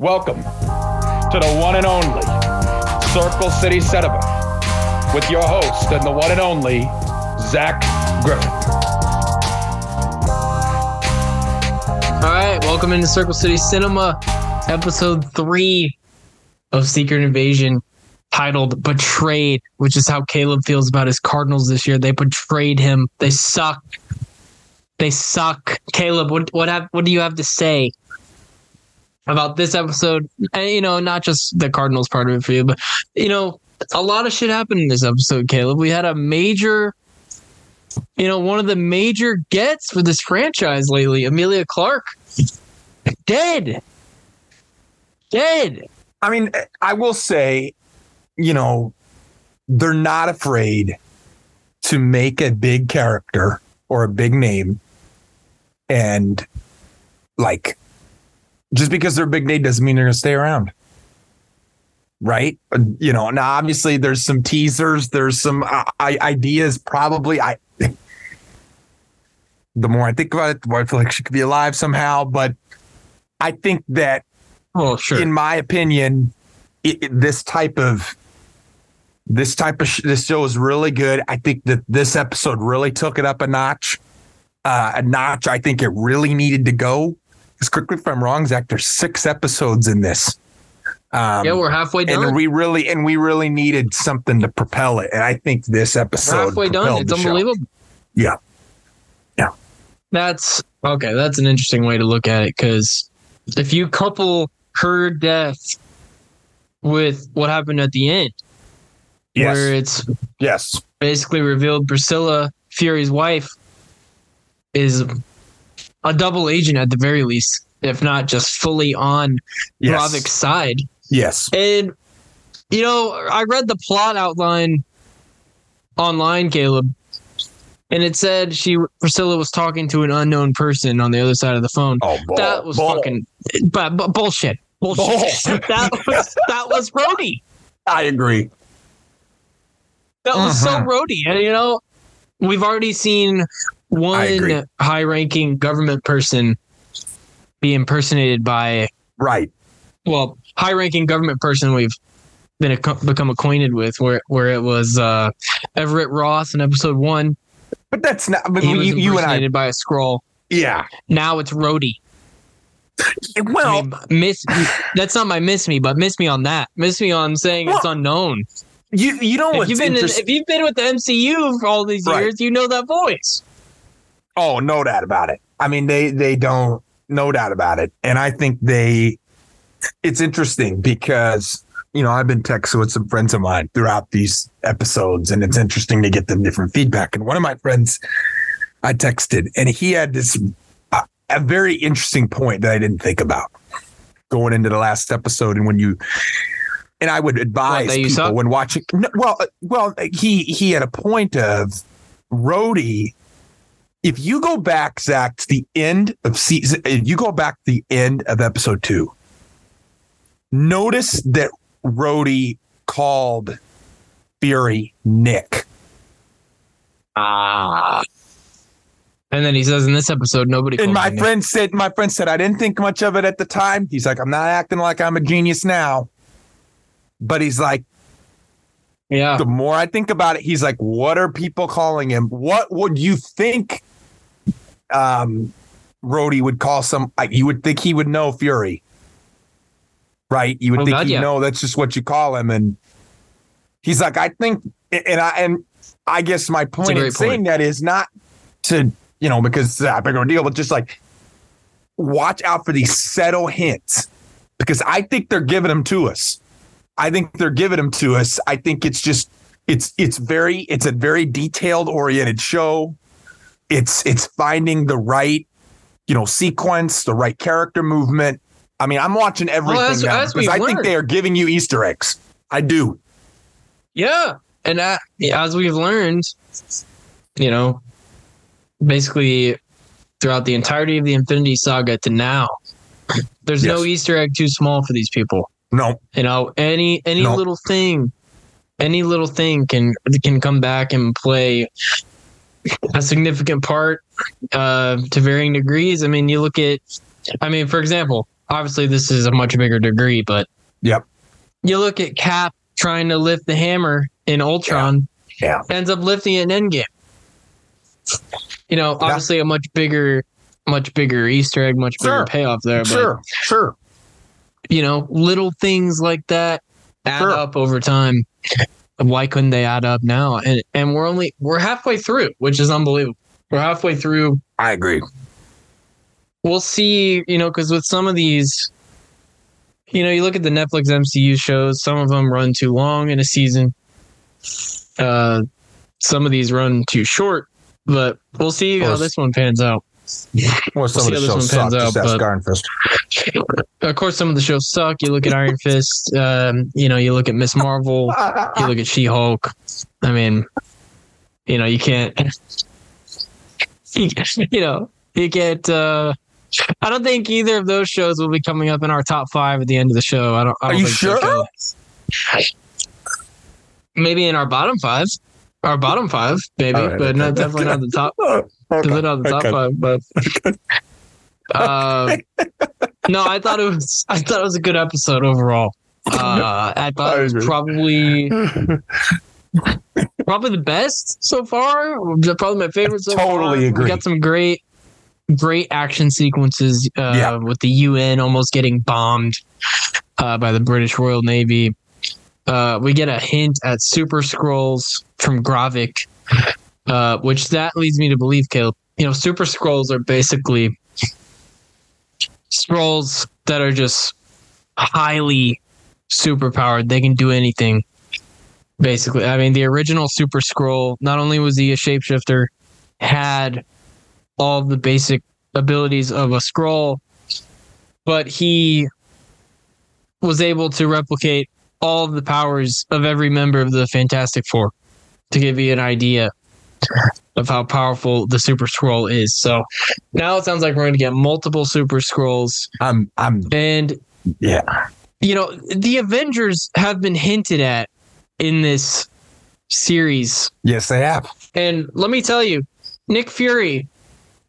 Welcome to the one and only Circle City Cinema with your host and the one and only Zach Griffith. All right, welcome into Circle City Cinema, episode three of Secret Invasion, titled Betrayed, which is how Caleb feels about his Cardinals this year. They betrayed him. They suck. They suck. Caleb, what what have what do you have to say about this episode? And you know, not just the Cardinals part of it for you, but you know, a lot of shit happened in this episode, Caleb. We had a major you know, one of the major gets for this franchise lately, Emilia Clarke, dead. Dead. I mean, I will say, you know, they're not afraid to make a big character or a big name and like just because they're a big name doesn't mean they're going to stay around. Right. You know, now obviously there's some teasers, there's some uh, ideas probably. I, the more I think about it, the more I feel like she could be alive somehow. But I think that Oh, sure. in my opinion, it, it- this type of this type of sh- this show is really good. I think that this episode really took it up a notch. Uh, a notch. I think it really needed to go. Because quickly, if I'm wrong, Zach, there's six episodes in this. Um, yeah, we're halfway done. and we really and we really needed something to propel it. And I think this We're episode halfway done. It's the show. unbelievable. Yeah. Yeah. That's okay. That's an interesting way to look at it because if you couple her death with what happened at the end, Yes. where it's yes. basically revealed Priscilla Fury's wife is a double agent at the very least, if not just fully on Yes. Side. Yes. And you know, I read the plot outline online, Caleb, and it said she Priscilla was talking to an unknown person on the other side of the phone. Oh, bull, that was bull. fucking but, but bullshit. Bullshit. Bull. that was that was Rhodey. I agree. That was so Mhm. Rhodey. And you know, we've already seen. One high ranking government person be impersonated by Right. well, high ranking government person we've been ac- become acquainted with where where it was uh Everett Ross in episode one. But that's not. But He was you, you and I. impersonated by a Skrull. Yeah. Now it's Rhodey. Well, I mean, miss that's not my miss me, but miss me on that. Miss me on saying it's unknown. you you know If you've been in, if you've been with the MCU for all these Right. years, you know that voice. Oh, no doubt about it. I mean, they they don't. No doubt about it. And I think they. It's interesting because you know I've been texting with some friends of mine throughout these episodes, and it's interesting to get them different feedback. And one of my friends, I texted, and he had this uh, a very interesting point that I didn't think about going into the last episode, and when you. And I would advise you people when watching. No, well, well, he he had a point of Rhodey. If you go back, Zach, to the end of season, if you go back to the end of episode two, notice that Rhodey called Fury Nick. Ah. And then he says in this episode, nobody. And my him Nick. friend said, my friend said, I didn't think much of it at the time. He's like, I'm not acting like I'm a genius now. But he's like, yeah, the more I think about it, he's like, what are people calling him? What would you think um Rhodey would call some you would think he would know Fury. Right? You would Oh, think God, he'd yeah. know that's just what you call him. And he's like, I think and I and I guess my point in saying point. that is not to, you know, because it's a big deal, but just like watch out for these subtle hints. Because I think they're giving them to us. I think they're giving them to us. I think it's just it's it's very it's a very detailed oriented show. It's it's finding the right you know sequence, the right character movement. I mean, I'm watching everything as- now because I think they are giving you Easter eggs. I do. yeah. And uh, as we've learned, you know, basically throughout the entirety of the Infinity Saga to now, there's no Easter egg too small for these people. No, You know, any any No. little thing, any little thing can can come back and play a significant part uh, to varying degrees. I mean, you look at, I mean, for example, obviously this is a much bigger degree, but Yep. you look at Cap trying to lift the hammer in Ultron, Yeah. ends up lifting it in Endgame. You know, obviously a much bigger, much bigger Easter egg, much bigger Sure. payoff there. But Sure. Sure. you know, little things like that add Sure. up over time. Why couldn't they add up now? And and we're only we're halfway through, which is unbelievable. We're halfway through. I agree. We'll see, you know, because with some of these, you know, you look at the Netflix MCU shows, some of them run too long in a season. Uh some of these run too short, but we'll see how this one pans out. Well, some see of the shows suck. out, but- Iron Fist. Of course, some of the shows suck. You look at Iron Fist, um, you know, you look at Miss Marvel, you look at She Hulk. I mean, you know, you can't, you, you know, you can't. Uh, I don't think either of those shows will be coming up in our top five at the end of the show. I don't. I Are don't you think sure? Maybe in our bottom five, our bottom five, maybe, right, but okay, not definitely not the top. Okay. Definitely not the top okay. five, but. Uh, no, I thought it was. I thought it was a good episode overall. Uh, I thought I it was probably probably the best so far. Probably my favorite so far. Totally agree. We got some great, great action sequences uh, Yeah. with the UN almost getting bombed uh, by the British Royal Navy. Uh, we get a hint at Super Skrulls from Gravik, uh, which that leads me to believe, Caleb. You know, Super Skrulls are basically Skrulls that are just highly superpowered. They can do anything. Basically, I mean, the original Super Skrull. Not only was he a shapeshifter, had all the basic abilities of a Skrull, but he was able to replicate all the powers of every member of the Fantastic Four. To give you an idea of how powerful the Super Skrull is. So now it sounds like we're going to get multiple Super Skrulls, I'm. I'm. and Yeah. you know, the Avengers have been hinted at in this series. Yes, they have. And let me tell you, Nick Fury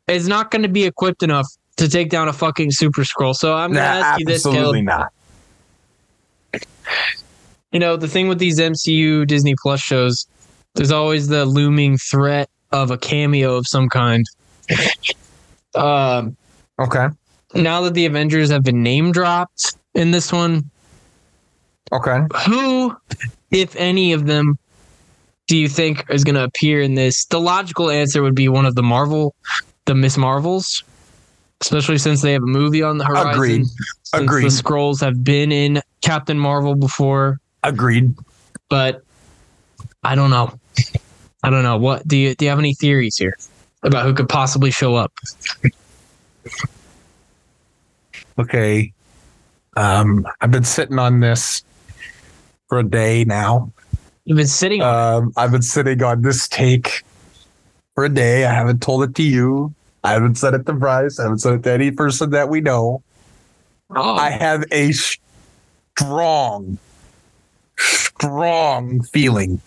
is not going to be equipped enough to take down a fucking super Skrull. So I'm going to Nah, ask you this, absolutely Caleb. not. You know, the thing with these MCU Disney Plus shows, there's always the looming threat of a cameo of some kind. Um, Okay. now that the Avengers have been name dropped in this one, Okay. who, if any of them, do you think is going to appear in this? The logical answer would be one of the Marvel, the Miss Marvels, especially since they have a movie on the horizon. Agreed. Agreed. The Skrulls have been in Captain Marvel before, Agreed. but I don't know. I don't know. What do you do? You have any theories here about who could possibly show up? Okay. Um, I've been sitting on this for a day now. You've been sitting on. Um, I've been sitting on this take for a day. I haven't told it to you. I haven't said it to Bryce. I haven't said it to any person that we know. oh, I have a strong, strong feeling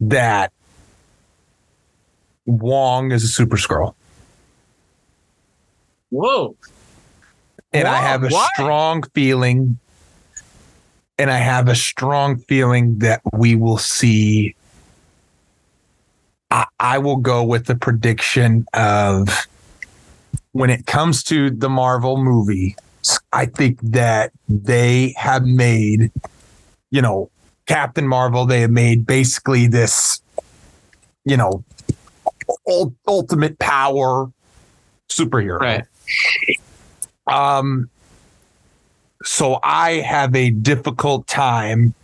that Wong is a super Skrull. whoa! And I have a strong feeling, and I have a strong feeling that we will see. I, I will go with the prediction of when it comes to the Marvel movie, I think that they have made, you know, Captain Marvel, they have made basically this, you know, ultimate power superhero. Right. Um, so I have a difficult time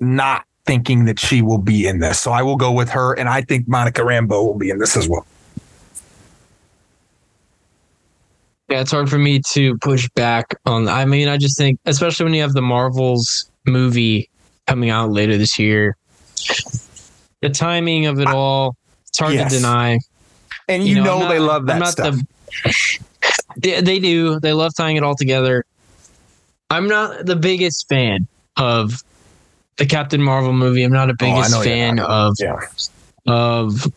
not thinking that she will be in this. So I will go with her, and I think Monica Rambeau will be in this as well. Yeah, it's hard for me to push back on. I mean, I just think, especially when you have the Marvels movie coming out later this year, the timing of it all, it's hard Yes. to deny. And you, know, I'm they love that not stuff. The, they, they do. They love tying it all together. I'm not the biggest fan of the Captain Marvel movie. I'm not a Oh, biggest you're fan of yeah. of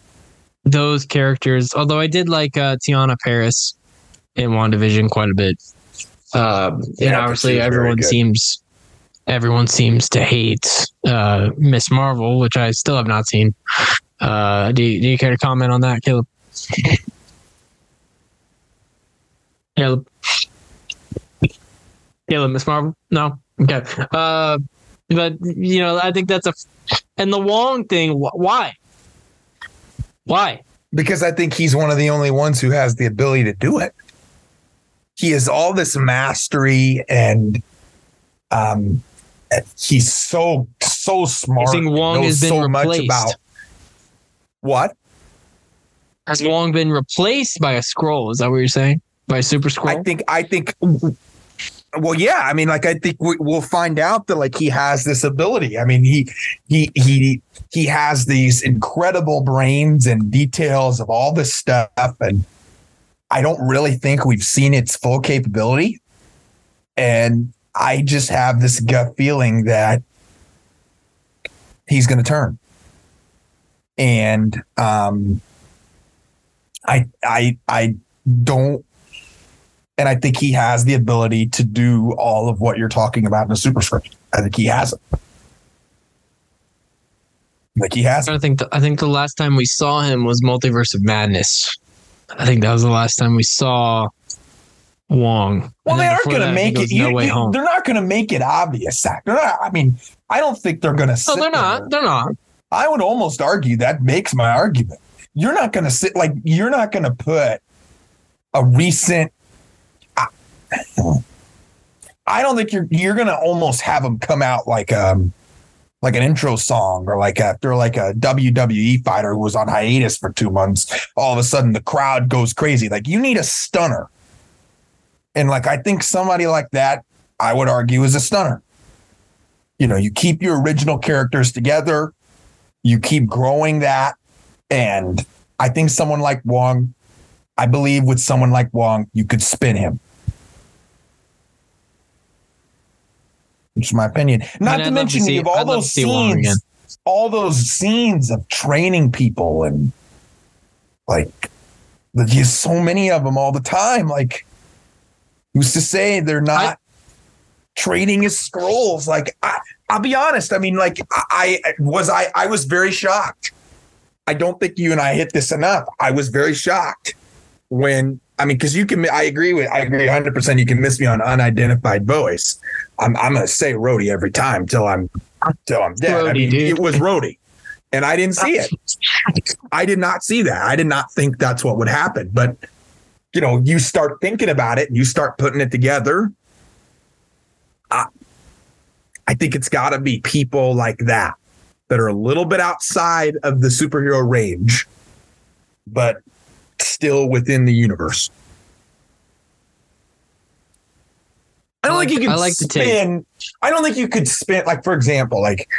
those characters. Although I did like uh, Teyonah Parris in WandaVision quite a bit. Um, Yeah, and obviously, she was very everyone seems everyone seems to hate uh, Miss Marvel, which I still have not seen. Uh, do you, do you care to comment on that, Caleb? Caleb. Caleb, Miss Marvel? No. Okay. Uh, but you know, I think that's a and the Wong thing. wh- Why? Why? because I think he's one of the only ones who has the ability to do it. He has all this mastery and um he's so so smart. think Wong has been so much replaced? about what? Has Wong been replaced by a Skrull? Is that what you're saying? By a super Skrull? I think I think well yeah, I mean like I think we, we'll find out that like he has this ability. I mean he he he he has these incredible brains and details of all this stuff and I don't really think we've seen its full capability. And I just have this gut feeling that he's going to turn. And um I I I don't and I think he has the ability to do all of what you're talking about in a super script. I think he has it. Like he has. I think the, I think the last time we saw him was Multiverse of Madness. I think that was the last time we saw Wong. Well, they aren't going to make it. was No way you- home. They're not going to make it obvious, Zach. They're not. I mean, I don't think they're going to. No, they're not. They're not. I would almost argue that makes my argument. You're not going to sit like you're not going to put a recent. I, don't think you're you're to almost have them come out like um like an intro song or like after like a WWE fighter who was on hiatus for two months. All of a sudden, the crowd goes crazy. Like you need a stunner, and like I think somebody like that, I would argue, is a stunner. You know, you keep your original characters together you keep growing that. And I think someone like Wong, I believe with someone like Wong, you could spin him. It's my opinion. Not to mention see- you have all I'd those to see Wong again. scenes, all those scenes of training people and like there's so many of them all the time. Like who's to say they're not training his Skrulls? Like I, I'll be honest. I mean, like I, I was I I was very shocked. I don't think you and I hit this enough. I was very shocked when I mean, because you can. I agree with. I agree 100. percent You can miss me on unidentified voice. I'm I'm gonna say Rhodey every time till I'm till I'm dead. I mean, it was Rhodey, and I didn't see it. I did not see that. I did not think that's what would happen. But you know, you start thinking about it, and you start putting it together. I, I think it's got to be people like that that are a little bit outside of the superhero range, but still within the universe. I don't I think you can I like spin. I don't think you could spin like, for example, like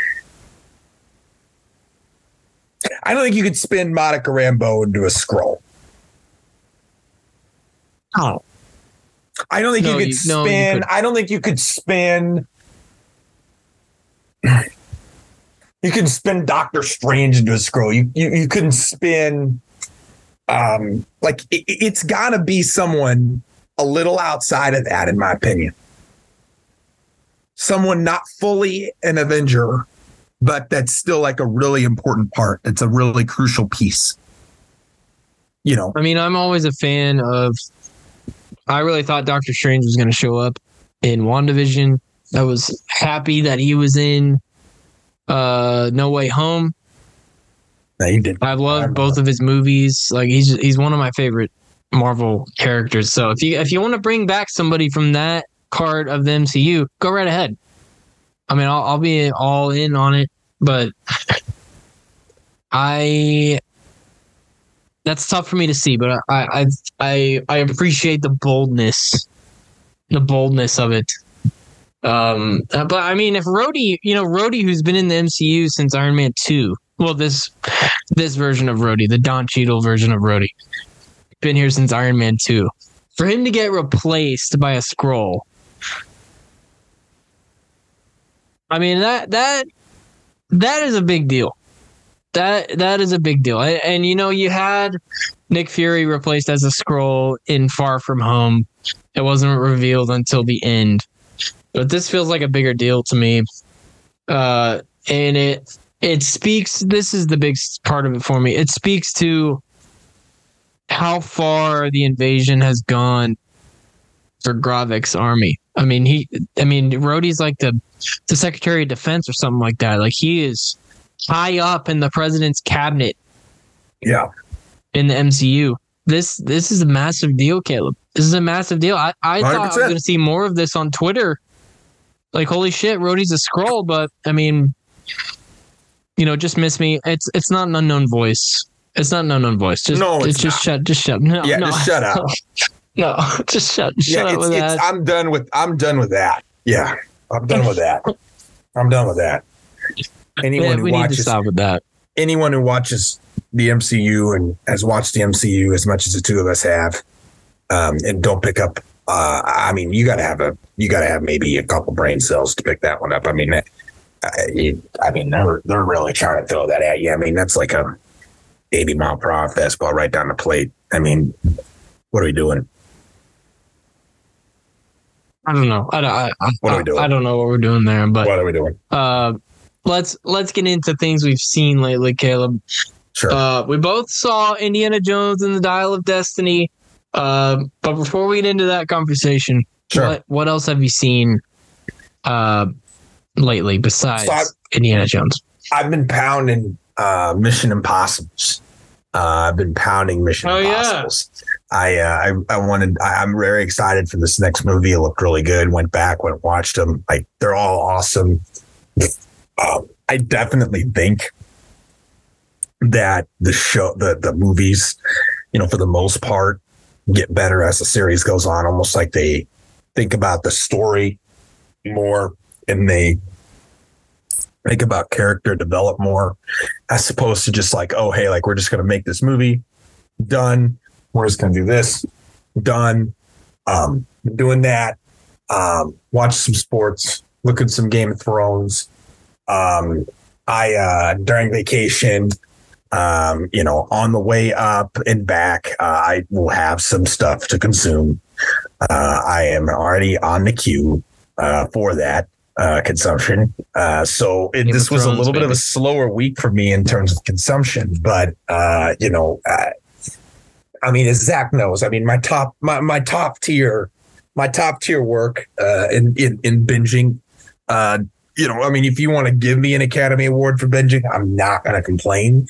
I don't think you could spin Monica Rambeau into a Skrull. Oh, I don't think No, you could you- no, you spin. couldn't. I don't think you could spin. You can spin Doctor Strange into a Skrull. You you, you couldn't spin. Um, like it, it's got to be someone a little outside of that, in my opinion. Someone not fully an Avenger, but that's still like a really important part. It's a really crucial piece. You know, I mean, I'm always a fan of. I really thought Doctor Strange was going to show up in WandaVision. I was happy that he was in uh, No Way Home. No, you did. I love both of his movies. Like he's he's one of my favorite Marvel characters. So if you if you want to bring back somebody from that card of the MCU, go right ahead. I mean, I'll, I'll be all in on it, but I that's tough for me to see. But I I I I appreciate the boldness, the boldness of it. Um, but I mean, if Rhodey, you know, Rhodey, who's been in the MCU since Iron Man two, well, this this version of Rhodey, the Don Cheadle version of Rhodey, been here since Iron Man two. For him to get replaced by a Skrull, I mean that that that is a big deal. That that is a big deal. And, and you know, you had Nick Fury replaced as a Skrull in Far From Home. It wasn't revealed until the end, but this feels like a bigger deal to me. Uh, and it it speaks. This is the big part of it for me. It speaks to how far the invasion has gone for Gravik's army. I mean, he. I mean, Rhodey's like the the Secretary of Defense or something like that. Like he is high up in the president's cabinet Yeah. in the MCU. This this is a massive deal, Caleb. This is a massive deal. I, I thought I was going to see more of this on Twitter. Like, holy shit, Rhodey's a Skrull, but I mean, you know, just miss me. It's it's not an unknown voice. It's not an unknown voice. Just No, it's just shut just shut. No, Yeah, no. just shut up. No, just shut shut yeah, up it's, that. I'm done with I'm done with that. Yeah, I'm done with that. I'm done with that. Anyone Yeah, who we need to watches stop with that. anyone who watches the MCU and has watched the MCU as much as the two of us have, um, and don't pick up. Uh, I mean, you got to have a you got to have maybe a couple brain cells to pick that one up. I mean, uh, you, I mean they're they're really trying to throw that at you. I mean, that's like a eighty mile per hour fastball right down the plate. I mean, what are we doing? I don't know. I don't. I, I, What are we doing? I don't know what we're doing there, but What are we doing? uh, let's let's get into things we've seen lately, Caleb. Sure. Uh, we both saw Indiana Jones and the Dial of Destiny. Uh, but before we get into that conversation, Sure. what what else have you seen uh, lately besides So Indiana Jones? I've been pounding uh, Mission Impossibles. Uh, I've been pounding Mission Oh, yeah. I, uh, I I wanted. I, I'm very excited for this next movie. It looked really good. Went back, went watched them. Like they're all awesome. Um, I definitely think that the show, the the movies, you know, for the most part, get better as the series goes on. Almost like they think about the story more, and they think about character, develop more, as opposed to just like, oh, hey, like we're just gonna make this movie, done. We're just gonna do this, done. Um, doing that. Um, watch some sports, look at some Game of Thrones. Um, I uh, during vacation, um, you know, on the way up and back, uh, I will have some stuff to consume. Uh, I am already on the queue uh, for that uh, consumption. Uh, so it, this was a little bit of a slower week for me in terms of consumption, but uh, you know, uh, I mean, as Zach knows, I mean, my top, my, my top tier, my top tier work uh, in, in in binging. Uh, you know, I mean, if you want to give me an Academy Award for binging, I'm not going to complain.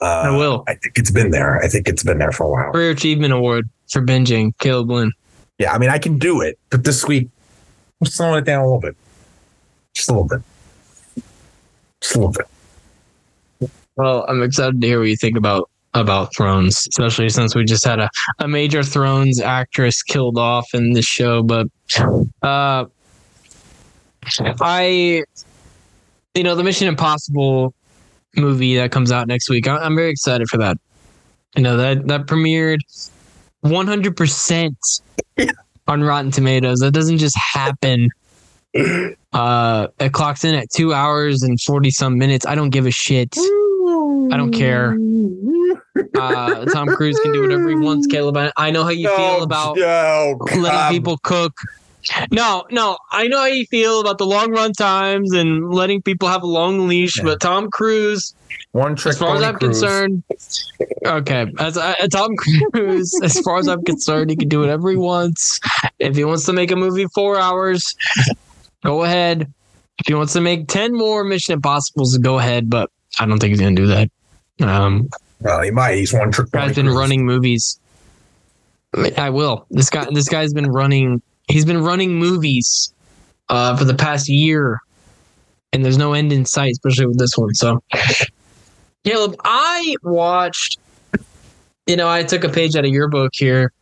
Uh, I will. I think it's been there. I think it's been there for a while. Career Achievement Award for binging, Caleb Lynn. Yeah, I mean, I can do it, but this week I'm slowing it down a little bit, just a little bit, just a little bit. Well, I'm excited to hear what you think about about Thrones, especially since we just had a, a major Thrones actress killed off in this show. But uh I you know, the Mission Impossible movie that comes out next week, I, I'm very excited for that. You know, that that premiered 100 percent on Rotten Tomatoes. That doesn't just happen. Uh, it clocks in at two hours and 40 some minutes. I don't give a shit. I don't care. Uh, Tom Cruise can do whatever he wants, Caleb. I, I know how you feel about no, letting come- people cook. No, no, I know how you feel about the long run times and letting people have a long leash, Yeah. but Tom Cruise, one trick. as far as I'm cruise. concerned, okay, as uh, Tom Cruise, as far as I'm concerned, he can do whatever he wants. If he wants to make a movie four hours, go ahead. If he wants to make ten more Mission Impossibles, go ahead. But I don't think he's gonna do that. Um, Well, he might. He's one trick. guy's been cruise. running movies. I, mean, I will. This guy. This guy's been running. He's been running movies uh, for the past year, and there's no end in sight, especially with this one. So, Caleb, I watched. You know, I took a page out of your book here,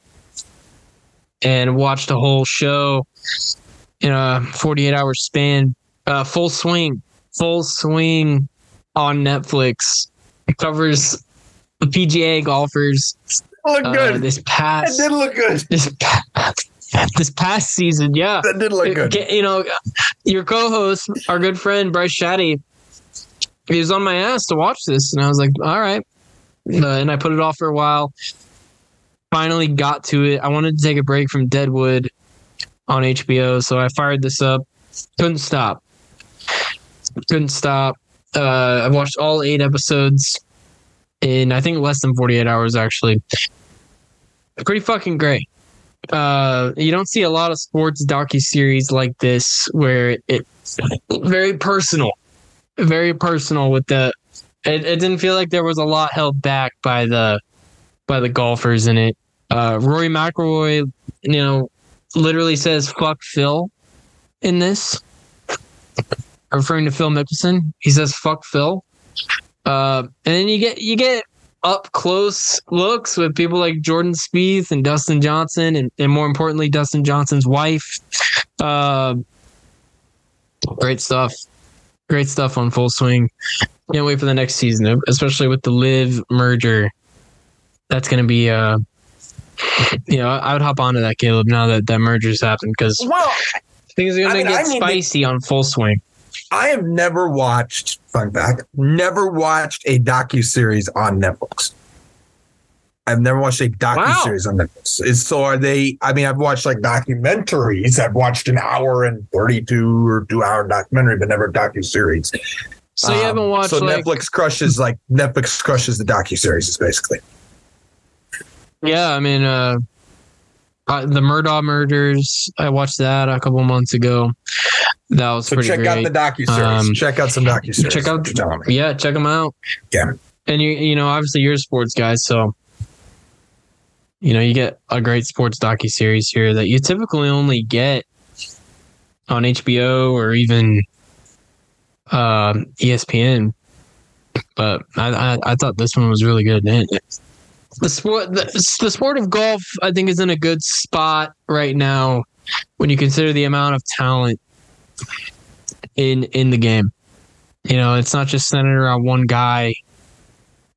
and watched a whole show in a 48 hour span. Uh, full swing, full swing on Netflix. It covers the PGA golfers Look uh, good. this that past did look good. this pa- this past season. Yeah, That did look good. You know, your co-host, our good friend Bryce Shaddy, he was on my ass to watch this, and I was like, all right, uh, and I put it off for a while. finally got to it. I wanted to take a break from Deadwood on HBO, so I fired this up. Couldn't stop. Couldn't stop. Uh, I watched all eight episodes in I think less than 48 hours actually. Pretty fucking great. Uh, you don't see a lot of sports docu series like this where it's very personal, very personal with the. It, it didn't feel like there was a lot held back by the by the golfers in it. Uh, Rory McIlroy, you know, literally says "fuck Phil" in this, referring to Phil Mickelson. He says "fuck Phil," uh, and then you get you get up close looks with people like Jordan Spieth and Dustin Johnson, and, and more importantly, Dustin Johnson's wife. Uh, great stuff. Great stuff on full swing. Can't wait for the next season, especially with the LIV merger. That's going to be, uh, you know, I would hop onto that, Caleb, now that that merger's happened because Well, things are going I to get I mean, spicy on full swing. I have never watched. Fun fact: never watched a docu series on Netflix. I've never watched a docu series on Netflix. Is so are they? I mean, I've watched like documentaries. I've watched an hour and thirty-two or two-hour documentary, but never a docu series. So you haven't um, watched So like, Netflix crushes like Netflix crushes the docu series. Is basically. Yeah, I mean, uh, uh, the Murdaugh murders. I watched that a couple months ago. That was So pretty check great. out the docu series. Um, check out some docu series. check out- You're yeah, check them out. Yeah. and you you know obviously you're a sports guy, so you know you get a great sports docu series here that you typically only get on HBO or even um, ESPN. But I, I I thought this one was really good. And the sport the, the sport of golf I think is in a good spot right now when you consider the amount of talent in in the game. You know, it's not just centered around one guy.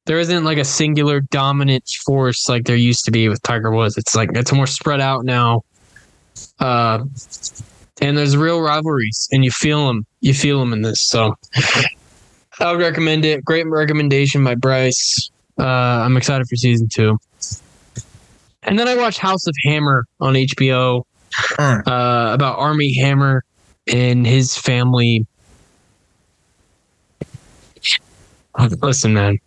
There isn't like a singular dominant force like there used to be with Tiger Woods. It's like it's more spread out now. Uh, and there's real rivalries, and you feel them. You feel them in this. So, I would recommend it. Great recommendation by Bryce. Uh, I'm excited for season two. And then I watched House of Hammer on HBO Mm. uh, about Armie Hammer and his family. Listen, man.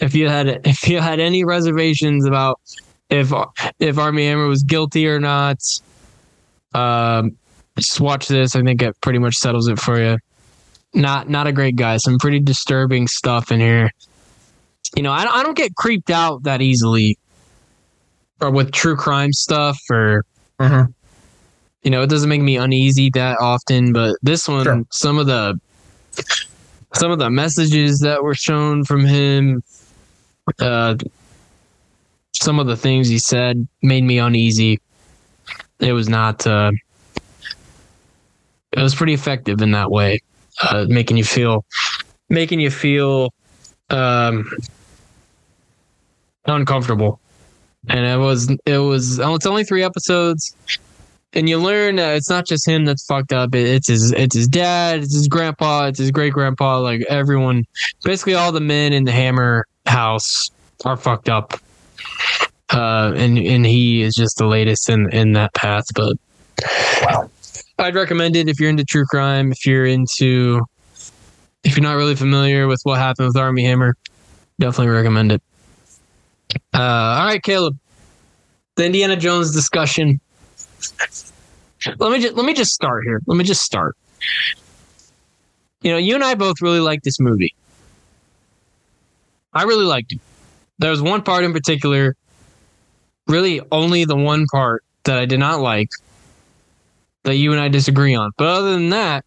If you had if you had any reservations about if if Armie Hammer was guilty or not, um, just watch this. I think it pretty much settles it for you. Not not a great guy. Some pretty disturbing stuff in here. You know, I I don't get creeped out that easily, or with true crime stuff, or Mhm. you know, it doesn't make me uneasy that often, but this one, Sure. some of the some of the messages that were shown from him, uh, some of the things he said made me uneasy. It was not. Uh, it was pretty effective in that way, uh, making you feel, making you feel um, uncomfortable. And it was, it was. Oh, it's only three episodes and you learn that it's not just him that's fucked up. It's his, it's his dad, it's his grandpa, it's his great grandpa. Like everyone, basically all the men in the Hammer house are fucked up. Uh, and and he is just the latest in in that path. But Wow. I'd recommend it if you're into true crime. If you're into, if you're not really familiar with what happened with Armie Hammer, definitely recommend it. Uh, all right, Caleb. The Indiana Jones discussion. Let me just let me just start here. Let me just start. You know, you and I both really like this movie. I really liked it. There was one part in particular, really only the one part that I did not like that you and I disagree on. But other than that,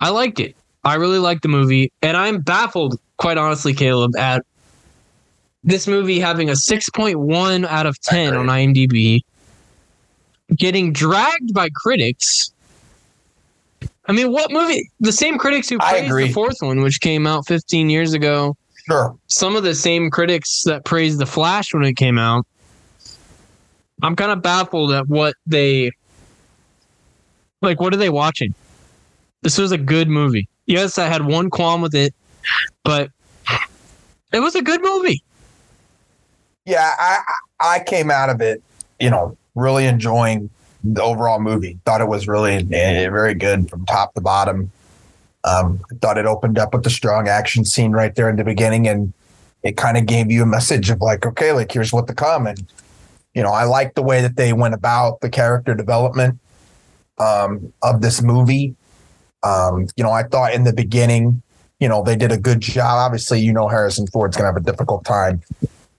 I liked it. I really liked the movie, and I'm baffled, quite honestly, Caleb, at this movie having a 6.1 out of 10 on IMDb, getting dragged by critics. I mean, what movie? The same critics who praised the fourth one, which came out 15 years ago, Sure. some of the same critics that praised The Flash when it came out. I'm kind of baffled at what they like. What are they watching? This was a good movie. Yes, I had one qualm with it, but it was a good movie. Yeah, I I came out of it, you know, really enjoying the overall movie. Thought it was really uh, very good from top to bottom. Um, thought it opened up with the strong action scene right there in the beginning, and it kind of gave you a message of like, okay, like here's what to come. And you know, I like the way that they went about the character development um, of this movie. Um, you know, I thought in the beginning, you know, they did a good job. Obviously, you know, Harrison Ford's gonna have a difficult time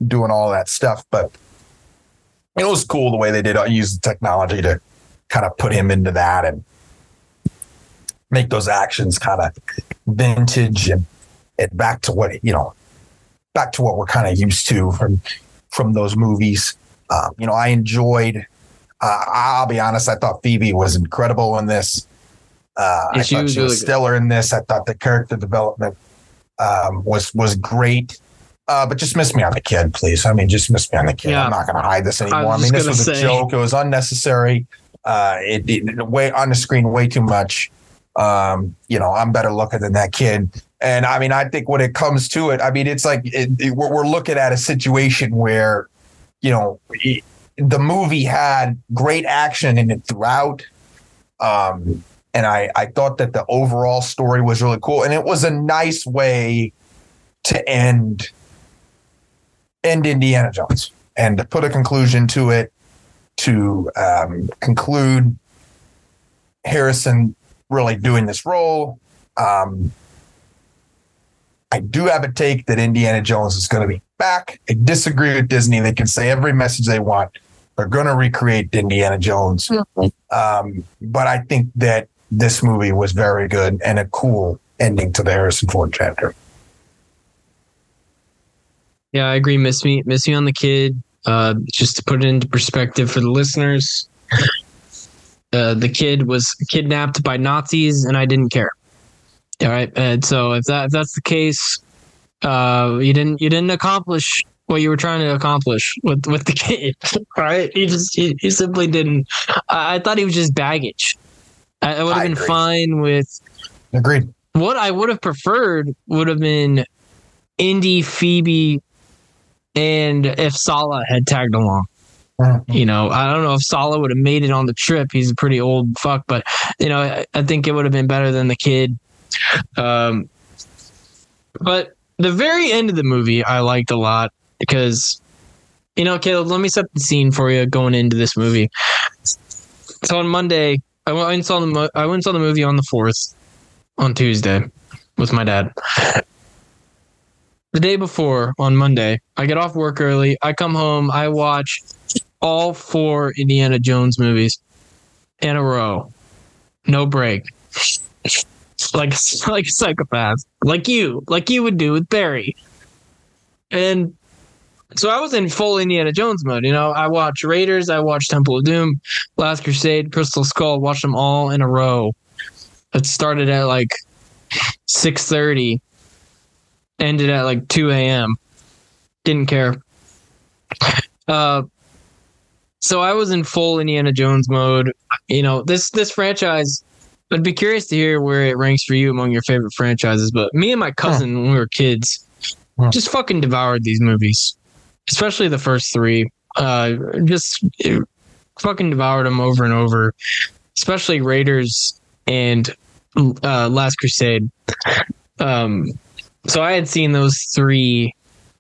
doing all that stuff, but it was cool the way they did uh, use the technology to kind of put him into that and make those actions kind of vintage and, and back to what you know back to what we're kind of used to from from those movies. Um, you know i enjoyed uh, i'll be honest i thought phoebe was incredible in this. Uh, Yeah, i she thought was she really was good. stellar in this. I thought the character development um, was was great uh, but just miss me on the kid, please. I mean, just miss me on the kid. Yeah. I'm not going to hide this anymore. I, was mean, this was gonna a joke. It was unnecessary. Uh, it, it way on the screen way too much. Um, you know, I'm better looking than that kid. And I mean, I think when it comes to it, I mean, it's like it, it- we're, we're looking at a situation where, you know, the movie had great action in it throughout. Um, and I, I thought that the overall story was really cool. And it was a nice way to end end Indiana Jones and to put a conclusion to it, to um, conclude Harrison really doing this role. Um, I do have a take that Indiana Jones is going to be back. I disagree with Disney. They can say every message they want. They're going to recreate Indiana Jones. Um, but I think that this movie was very good and a cool ending to the Harrison Ford chapter. Yeah, I agree. Miss me, miss me on the kid. Uh, just to put it into perspective for the listeners, uh, the kid was kidnapped by Nazis, and I didn't care. All right, and so if that if that's the case, uh, you didn't you didn't accomplish what you were trying to accomplish with with the kid. right? you just you, you simply didn't. I, I thought he was just baggage. I, I would have been agree. fine with Agreed. what I would have preferred would have been Indy, Phoebe, and if Sallah had tagged along. You know, I don't know if Sallah would have made it on the trip. He's a pretty old fuck, but you know, I, I think it would have been better than the kid. Um, but the very end of the movie, I liked a lot because, you know, Caleb, let me set the scene for you going into this movie. So on Monday, I went and saw the mo- I went and saw the movie on the fourth on Tuesday with my dad. The day before, on Monday, I get off work early. I come home. I watch all four Indiana Jones movies in a row, no break. like like a psychopath, like you, like you would do with Barry. And so I was in full Indiana Jones mode. You know, I watched Raiders, I watched Temple of Doom, Last Crusade, Crystal Skull, watched them all in a row. It started at like six thirty, ended at like two a.m. Didn't care. Uh, so I was in full Indiana Jones mode. You know, this this franchise. I'd be curious to hear where it ranks for you among your favorite franchises. But me and my cousin, when we were kids, Huh. just fucking devoured these movies, especially the first three. Uh, just eh, fucking devoured them over and over, especially Raiders and uh, Last Crusade. Um, so I had seen those three,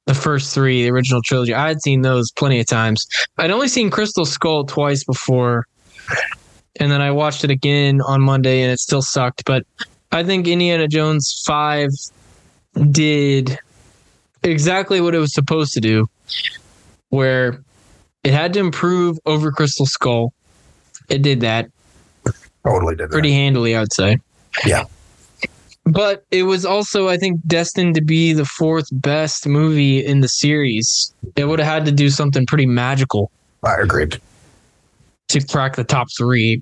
the first three, the original trilogy. I had seen those plenty of times. I'd only seen Crystal Skull twice before, and then I watched it again on Monday, and it still sucked. But I think Indiana Jones Five did exactly what it was supposed to do, where it had to improve over Crystal Skull. It did that Totally did. pretty handily, I'd say. Yeah. But it was also, I think, destined to be the fourth best movie in the series. It would have had to do something pretty magical. I agreed. to crack the top three.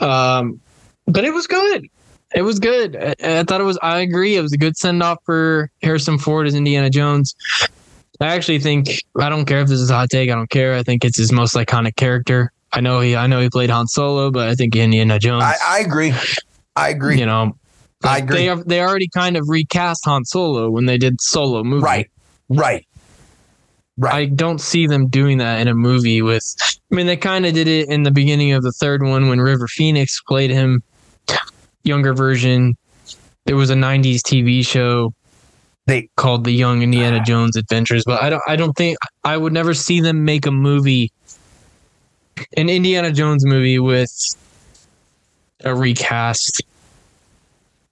Um, but it was good. It was good. I, I thought it was. I agree. It was a good send off for Harrison Ford as Indiana Jones. I actually think I don't care if this is a hot take. I don't care. I think it's his most iconic character. I know he. I know he played Han Solo, but I think Indiana Jones. I, I agree. I agree. You know, I agree. They they already kind of recast Han Solo when they did Solo movie. Right. Right. Right. I don't see them doing that in a movie with I mean they kind of did it in the beginning of the third one when River Phoenix played him younger version. There was a 90s TV show They- called The Young Indiana ah. Jones Adventures, but I don't I don't think I would never see them make a movie an Indiana Jones movie with a recast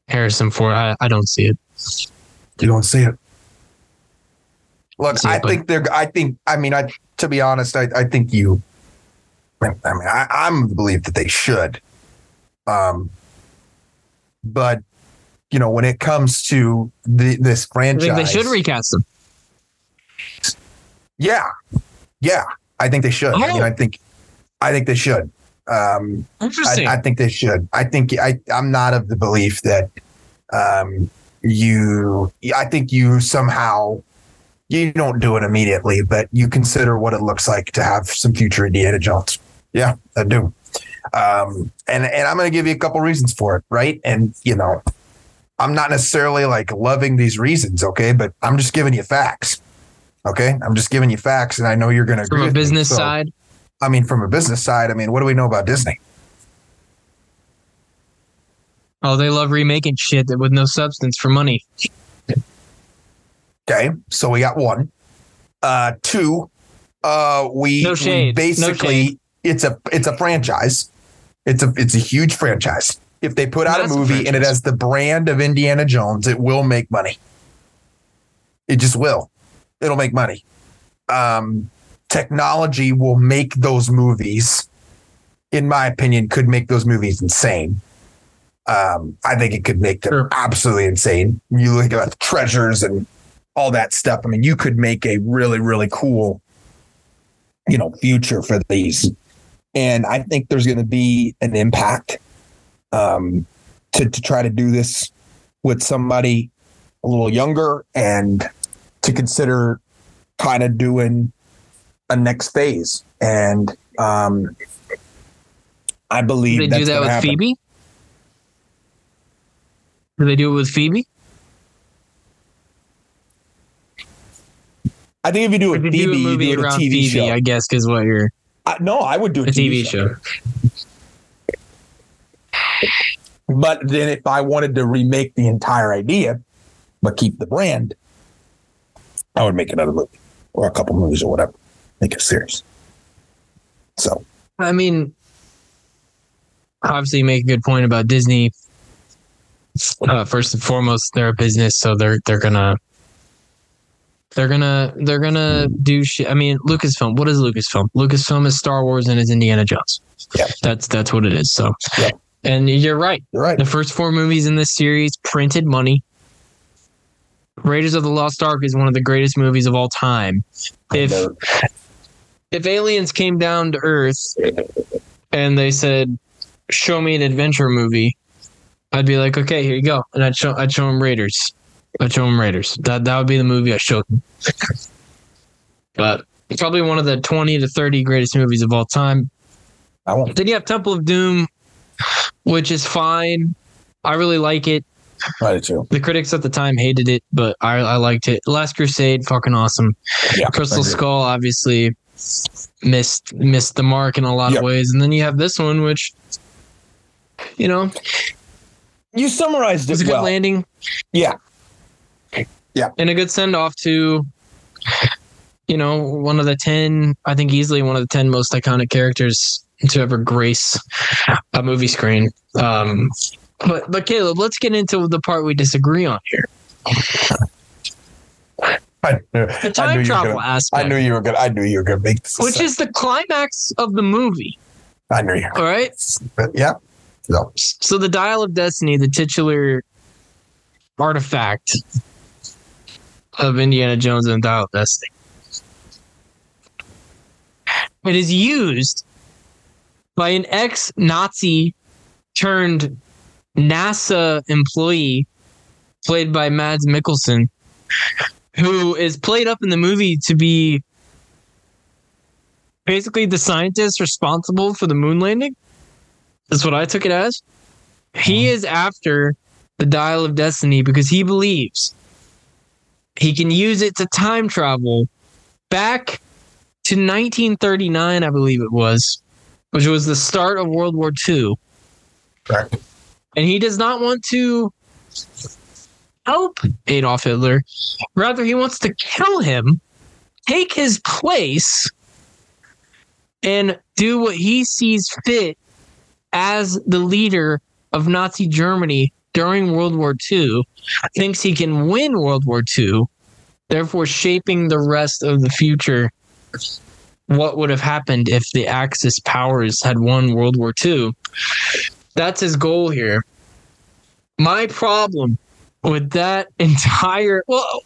Harrison Ford. I, I don't see it. You don't see it. Look, See it, I but- think they're. I think. I mean, I. To be honest, I. I think you. I mean, I, I'm of the belief that they should. Um. But, you know, when it comes to the, this franchise, they should recast them. yeah, yeah, I think they should. I mean, Oh. I think, I think they should. Um, Interesting. I, I think they should. I think I, I'm not of the belief that um, you. I think you somehow you don't do it immediately, but you consider what it looks like to have some future Indiana Jones. Yeah, I do. Um, and and I'm going to give you a couple reasons for it, right? And you know, I'm not necessarily like loving these reasons, okay? But I'm just giving you facts. Okay, I'm just giving you facts, and I know you're going to agree. From a with me. business So, side, I mean, from a business side, I mean, what do we know about Disney? oh, they love remaking shit that with no substance for money. Okay, so we got one. Uh, two, uh, we, No we. No basically shade. it's a it's a franchise. It's a it's a huge franchise. If they put out a Massive movie and it has the brand of Indiana Jones, it will make money. It just will. It'll make money. Um, technology will make those movies, in my opinion, could make those movies insane. Um, I think it could make them Sure. absolutely insane. You look at the treasures and all that stuff. I mean, you could make a really, really cool, you know, future for these. And I think there's going to be an impact um, to, to try to do this with somebody a little younger and to consider kind of doing a next phase. And um, I believe Do they do that with happen. Phoebe? Do they do it with Phoebe? I think if you do a If you do you do it around TV Phoebe, show. I guess, because what you're I, no, I would do a, a TV show. But then if I wanted to remake the entire idea, but keep the brand, I would make another movie or a couple movies or whatever. Make it serious. So I mean, obviously, you make a good point about Disney. Uh, first and foremost, they're a business, so they're they're gonna they're gonna they're gonna do shit. I mean, Lucasfilm. What is Lucasfilm? Lucasfilm is Star Wars and is Indiana Jones. Yeah. that's that's what it is. So, Yeah. and you're right. you're right. The first four movies in this series printed money. Raiders of the Lost Ark is one of the greatest movies of all time. If if aliens came down to Earth and they said, "Show me an adventure movie," I'd be like, "Okay, here you go," and I'd show I'd show them Raiders. I'd show them Raiders. That that would be the movie I showed them. but it's probably one of the twenty to thirty greatest movies of all time. I won't. Then you have Temple of Doom, which is fine. I really like it. Right, too. The critics at the time hated it, but I, I liked it. Last Crusade, fucking awesome. Yeah, Crystal Skull obviously missed missed the mark in a lot Yep. of ways, and then you have this one, which you know You summarized was a it good well. landing. Yeah. Yeah. and a good send off to you know one of the ten, I think easily one of the ten most iconic characters to ever grace a movie screen. Um, but but Caleb, let's get into the part we disagree on here. I knew, The time you were travel gonna, aspect. I knew you were gonna. I knew you were gonna make this. which is the climax of the movie. I knew you. All right. Yeah. So So the Dial of Destiny, the titular artifact of Indiana Jones and the Dial of Destiny. It is used by an ex-Nazi turned NASA employee played by Mads Mikkelsen, who is played up in the movie to be basically the scientist responsible for the moon landing. That's what I took it as. He is after the Dial of Destiny because he believes he can use it to time travel back to 1939, I believe it was, which was the start of World War II. Correct. And he does not want to help Adolf Hitler. Rather, he wants to kill him, take his place, and do what he sees fit as the leader of Nazi Germany during World War II. Thinks he can win World War II, therefore shaping the rest of the future. What would have happened if the Axis powers had won World War II? That's his goal here. My problem with that entire well,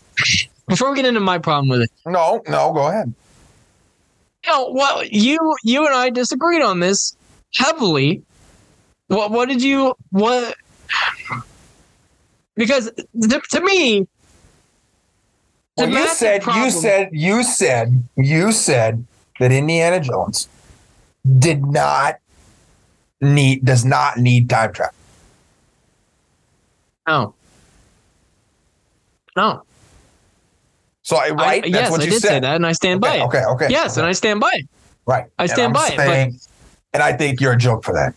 before we get into my problem with it, No, no, go ahead. know, well, you you and I disagreed on this heavily. What what did you what? Because to, to me, Well, you said, you said, you said, you said that Indiana Jones did not need, does not need time travel. no, no. So I I- right, that's yes, what I you did said. say that, and I stand by Okay, it. okay, okay. Yes, and I stand by it. right. I And stand I'm by it, but- saying- and I think you're a joke for that.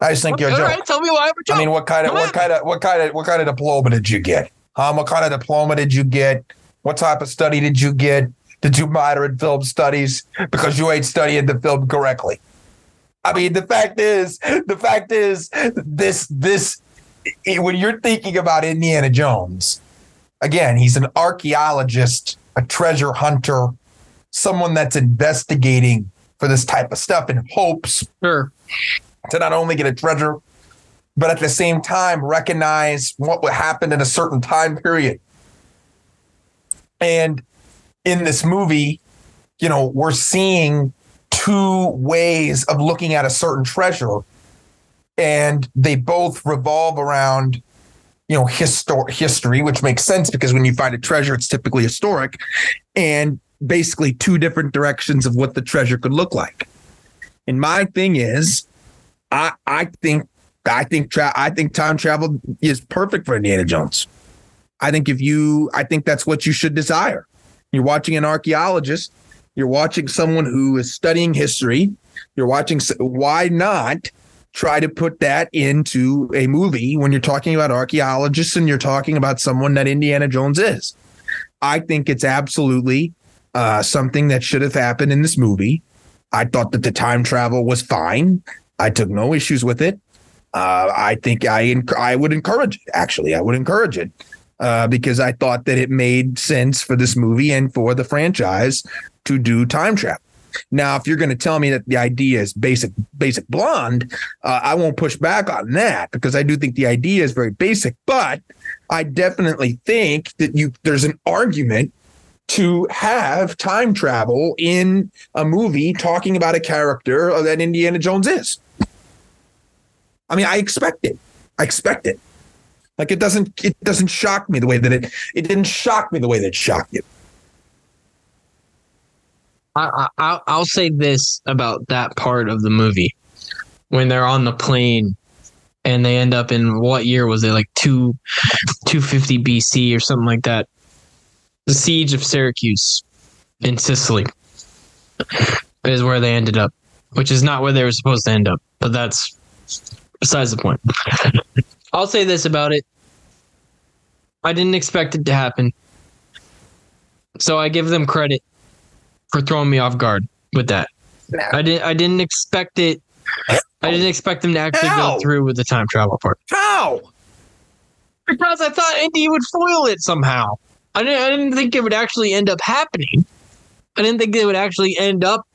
I just think you're a joke. right, tell me why I'm a joke. I mean, what kind of Come what kind of what kind of what kind of diploma did you get? Um, what kind of diploma did you get? What type of study did you get? Did you minor in film studies because you ain't studying the film correctly? I mean, the fact is, the fact is, this this when you're thinking about Indiana Jones, again, he's an archaeologist, a treasure hunter, someone that's investigating for this type of stuff in hopes sure. to not only get a treasure, but at the same time recognize what would happen in a certain time period. And in this movie, you know, we're seeing two ways of looking at a certain treasure, and they both revolve around, you know, histor- history, which makes sense because when you find a treasure, it's typically historic, and basically two different directions of what the treasure could look like. And my thing is, I I think I think tra- I think time travel is perfect for Indiana Jones. I think if you I think that's what you should desire. You're watching an archaeologist, you're watching someone who is studying history, you're watching why not try to put that into a movie when you're talking about archaeologists and you're talking about someone that Indiana Jones is. I think it's absolutely uh, something that should have happened in this movie. I thought that the time travel was fine. I took no issues with it. Uh, I think I enc- I would encourage it. Actually, I would encourage it uh, because I thought that it made sense for this movie and for the franchise to do time travel. Now, if you're going to tell me that the idea is basic, basic blonde, uh, I won't push back on that because I do think the idea is very basic. But I definitely think that you there's an argument to have time travel in a movie talking about a character that Indiana Jones is. I mean, I expect it. I expect it. Like it doesn't it doesn't shock me the way that it it didn't shock me the way that it shocked you. I, I I'll say this about that part of the movie when they're on the plane and they end up in what year was it like two two fifty BC or something like that. The siege of Syracuse in Sicily is where they ended up, which is not where they were supposed to end up, but that's besides the point. I'll say this about it. I didn't expect it to happen. So I give them credit for throwing me off guard with that. I didn't I didn't expect it I didn't expect them to actually How? go through with the time travel part. How? Because I thought Indy would foil it somehow. I didn't I didn't think it would actually end up happening. I didn't think it would actually end up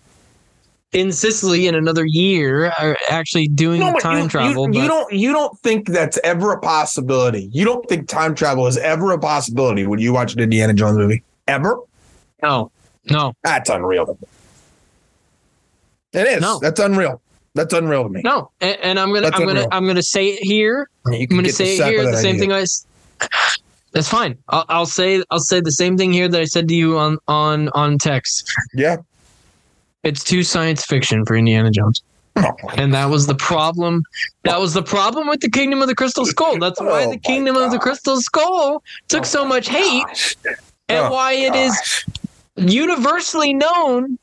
in Sicily in another year or actually doing No, time you, travel. You, you don't you don't think that's ever a possibility. You don't think time travel is ever a possibility when you watch an Indiana Jones movie? Ever? no. No. That's unreal to me. It is. No. That's unreal. That's unreal to me. No. And, and I'm gonna That's I'm gonna. I'm gonna say it here I'm going to say it here the same idea. thing I. That's fine. I'll, I'll say I'll say the same thing here that I said to you on on on text. Yeah. It's too science fiction for Indiana Jones, and that was the problem. That was the problem with the Kingdom of the Crystal Skull. That's why Oh the Kingdom of the Crystal Skull took Oh so much hate, Gosh. and Oh, why it is gosh. Universally known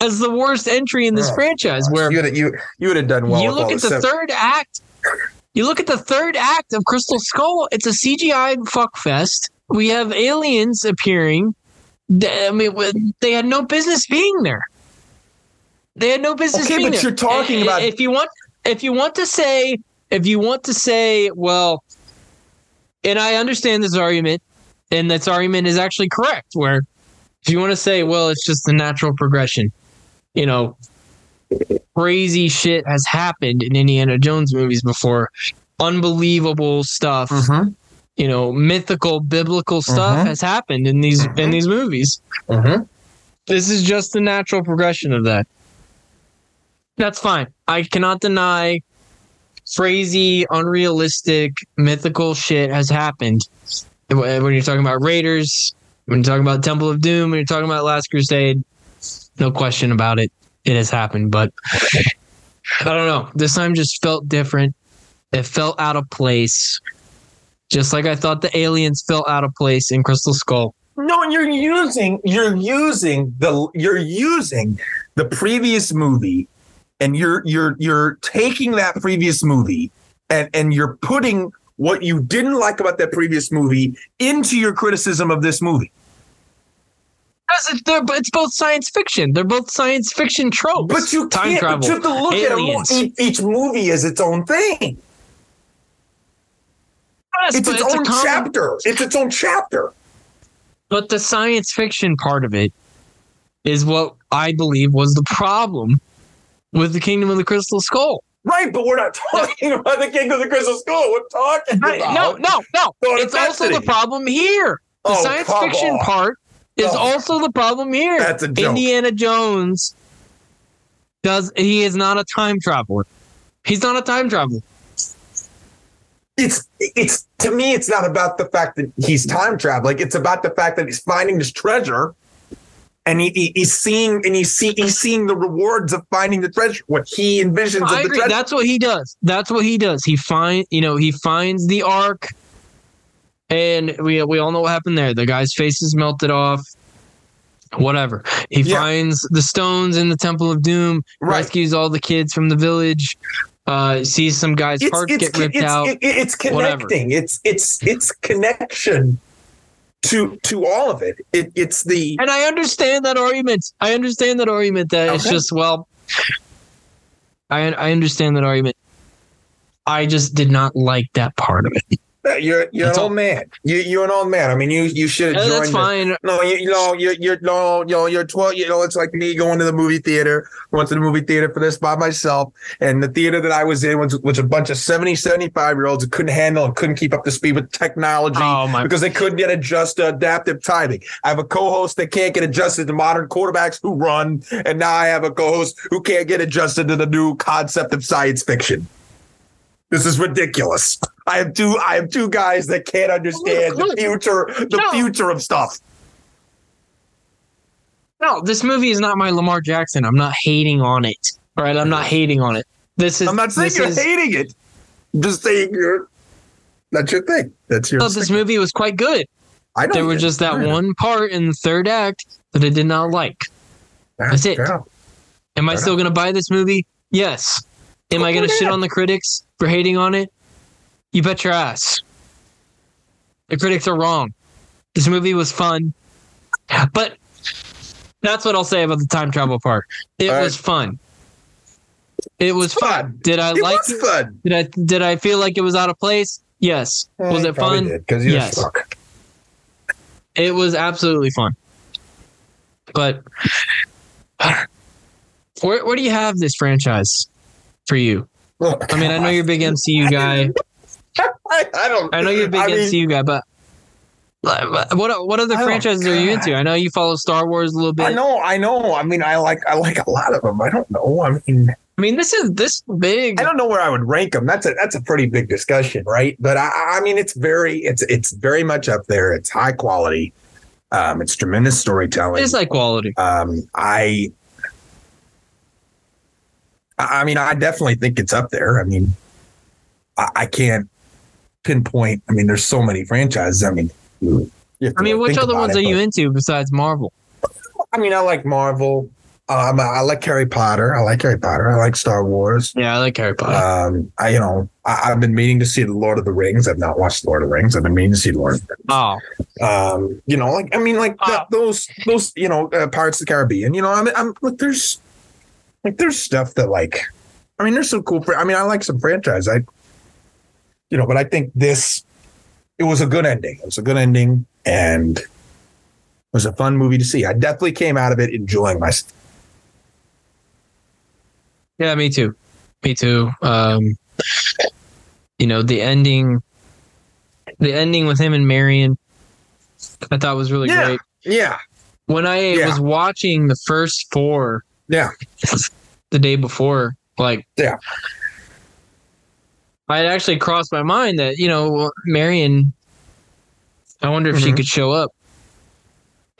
as the worst entry in this Oh, franchise. Where you would you you would have done well. you look at the third act. You look at the third act of Crystal Skull. It's a CGI fuckfest. We have aliens appearing. I mean, they had no business being there. They had no business. Okay, being but there. you're talking about- if you want, if you want to say, if you want to say, well, and I understand this argument, and this argument is actually correct. Where if you want to say, well, it's just the natural progression, you know, crazy shit has happened in Indiana Jones movies before. Unbelievable stuff, Mhm, you know, mythical, biblical stuff Mhm. has happened in these in Mhm. these movies. mhm. This is just the natural progression of that. That's fine. I cannot deny crazy, unrealistic, mythical shit has happened. When you're talking about Raiders, when you're talking about Temple of Doom, when you're talking about Last Crusade, no question about it. It has happened, but I don't know. This time just felt different. It felt out of place. Just like I thought the aliens felt out of place in Crystal Skull. No, you're using you're using the you're using the previous movie, and you're you're you're taking that previous movie and and you're putting what you didn't like about that previous movie into your criticism of this movie. Because it's, they're, it's both science fiction. They're both science fiction tropes. But you time can't. travel. You have to look aliens. at a, each, movie as its own thing. Yes, It's but its own common- chapter. It's its own chapter. But the science fiction part of it is what I believe was the problem with the Kingdom of the Crystal Skull. Right, but we're not talking about the King of the Crystal Skull. We're talking about No, no, no. It's also the problem here. The Oh, science fiction on. part is Oh. also the problem here. That's a joke. Indiana Jones does he is not a time traveler. He's not a time traveler. it's it's to me it's not about the fact that he's time traveling it's about the fact that he's finding this treasure and he, he- he's seeing and he's, see, he's seeing the rewards of finding the treasure what he envisions I of the agree. treasure That's what he does. That's what he does. He find you know he finds the ark, and we we all know what happened there. The guy's face is melted off. Whatever. He Yeah. finds the stones in the Temple of Doom. right Rescues all the kids from the village. Uh, sees some guy's it's, heart it's, get ripped it's, out. it- it's Whatever. connecting it's it's it's connection to to all of it, it it's the and I understand that argument. I understand that argument. That it's just well. I I understand that argument. I just did not like that part of it. You're you're That's an all. old man you you're an old man i mean you you should have joined that's the- fine. No, you, you know, you're, you're, no, you know, you're 12, you know, it's like me going to the movie theater. I went to the movie theater for this by myself. And the theater that I was in was, was a bunch of 70, 75 year olds who couldn't handle and couldn't keep up to speed with technology Oh my! because they couldn't get adjusted to adaptive timing. I have a co-host that can't get adjusted to modern quarterbacks who run. And now I have a co-host who can't get adjusted to the new concept of science fiction. This is ridiculous. I have two. I have two guys that can't understand the future, the No. future of stuff. No, this movie is not my Lamar Jackson. I'm not hating on it. All right, I'm not hating on it. This is. I'm not saying you're is- hating it. I'm just saying you're. That's your thing. That's your. thought this movie was quite good. I know There was just that one part in the third act that I did not like. That's it. Am I still going to buy this movie? Yes. Am I going to shit on the critics for hating on it? You bet your ass. The critics are wrong. This movie was fun, but that's what I'll say about the time travel part. It was fun. It was fun. Fun. Did I It like was it? fun. Did I did I feel like it was out of place? Yes. Was it fun? Because Yes. stuck. It was absolutely fun. But where where do you have this franchise for you? I mean, I know you're a big MCU guy. I, I don't. I know you're a big I mean, MCU guy, but what what other franchises are you into? I know you follow Star Wars a little bit. I know. I know. I mean, I like. I like a lot of them. I don't know. I mean, I mean, this is this big. I don't know where I would rank them. That's a that's a pretty big discussion, right? But I, I mean, it's very it's it's very much up there. It's high quality. Um, it's tremendous storytelling. It's like quality. um, I, I I mean, I definitely think it's up there. I mean, I, I can't pinpoint. I mean, there's so many franchises. I mean, I mean, which other ones it, are you into besides Marvel? I mean, I like Marvel. Um, I like Harry Potter. I like Harry Potter. I like Star Wars. Yeah, I like Harry Potter. Um, I you know I, have been meaning to see the Lord of the Rings. I've not watched Lord of the Rings. I've been meaning to see Lord of the Rings. Oh, um, you know, like I mean, like Oh. that, those those you know uh, Pirates of the Caribbean. You know, I mean, I'm like there's like there's stuff that like I mean, there's some cool. Fr- I mean, I like some franchise. I you know, but I think this it was a good ending. It was a good ending, and it was a fun movie to see. I definitely came out of it enjoying myself. yeah, me too. Me too. Um, you know, the ending, the ending with him and Marion, I thought was really Yeah. great. Yeah, When I Yeah. was watching the first four yeah, the day before, like, Yeah. I had actually crossed my mind that you know Marion. I wonder if she Mhm. could show up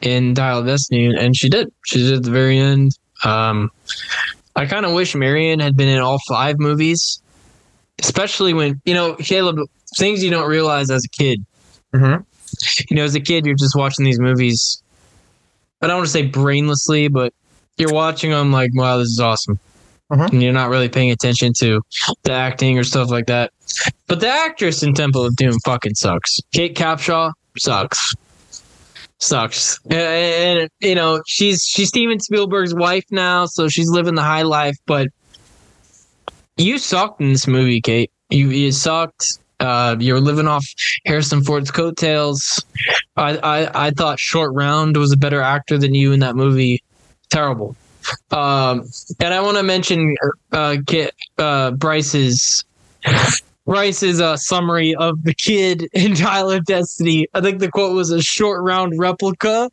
in Dial of Destiny, and she did. She did at the very end. Um, I kind of wish Marion had been in all five movies, especially when you know Caleb. Things you don't realize as a kid. Mhm. You know, as a kid, you're just watching these movies. I don't want to say brainlessly, but you're watching them like, wow, this is awesome. Mhm. And you're not really paying attention to the acting or stuff like that. But the actress in Temple of Doom fucking sucks. Kate Capshaw sucks. Sucks. And, and, you know, she's she's Steven Spielberg's wife now, so she's living the high life, but you sucked in this movie, Kate. You you sucked. Uh, you were living off Harrison Ford's coattails. I, I I thought Short Round was a better actor than you in that movie. Terrible. Um, and I want to mention uh, Ki- uh, Bryce's Bryce's uh, summary of the kid in Dial of Destiny. I think the quote was a short round replica.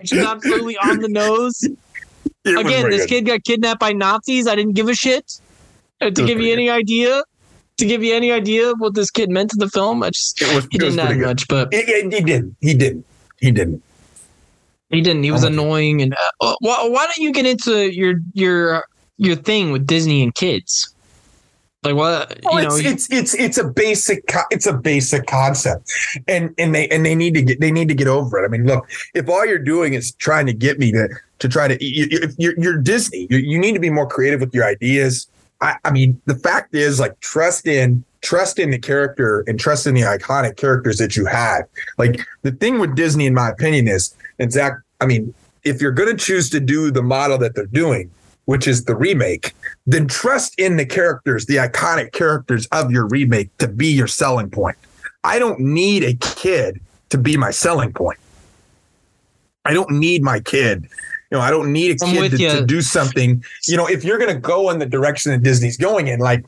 Is absolutely on the nose. It Again, this good. kid got kidnapped by Nazis. I didn't give a shit. Uh, to give you any idea, to give you any idea of what this kid meant to the film, I just It was, he didn't add good. much, but he didn't. He didn't. He didn't. he didn't. He was I'm with you. annoying. And uh, why, why don't you get into your your your thing with Disney and kids? Like what Well, you know? it's, it's it's it's a basic it's a basic concept, and and they and they need to get they need to get over it. I mean, look, if all you're doing is trying to get me to to try to you, you- if you're you're Disney, you, you need to be more creative with your ideas. I, I mean, the fact is, like, trust in trust in the character and trust in the iconic characters that you have. Like the thing with Disney, in my opinion, is and Zach. I mean, if you're going to choose to do the model that they're doing, which is the remake, then trust in the characters, the iconic characters of your remake to be your selling point. I don't need a kid to be my selling point. I don't need my kid. You know, I don't need a kid to, to do something. You know, if you're going to go in the direction that Disney's going in, like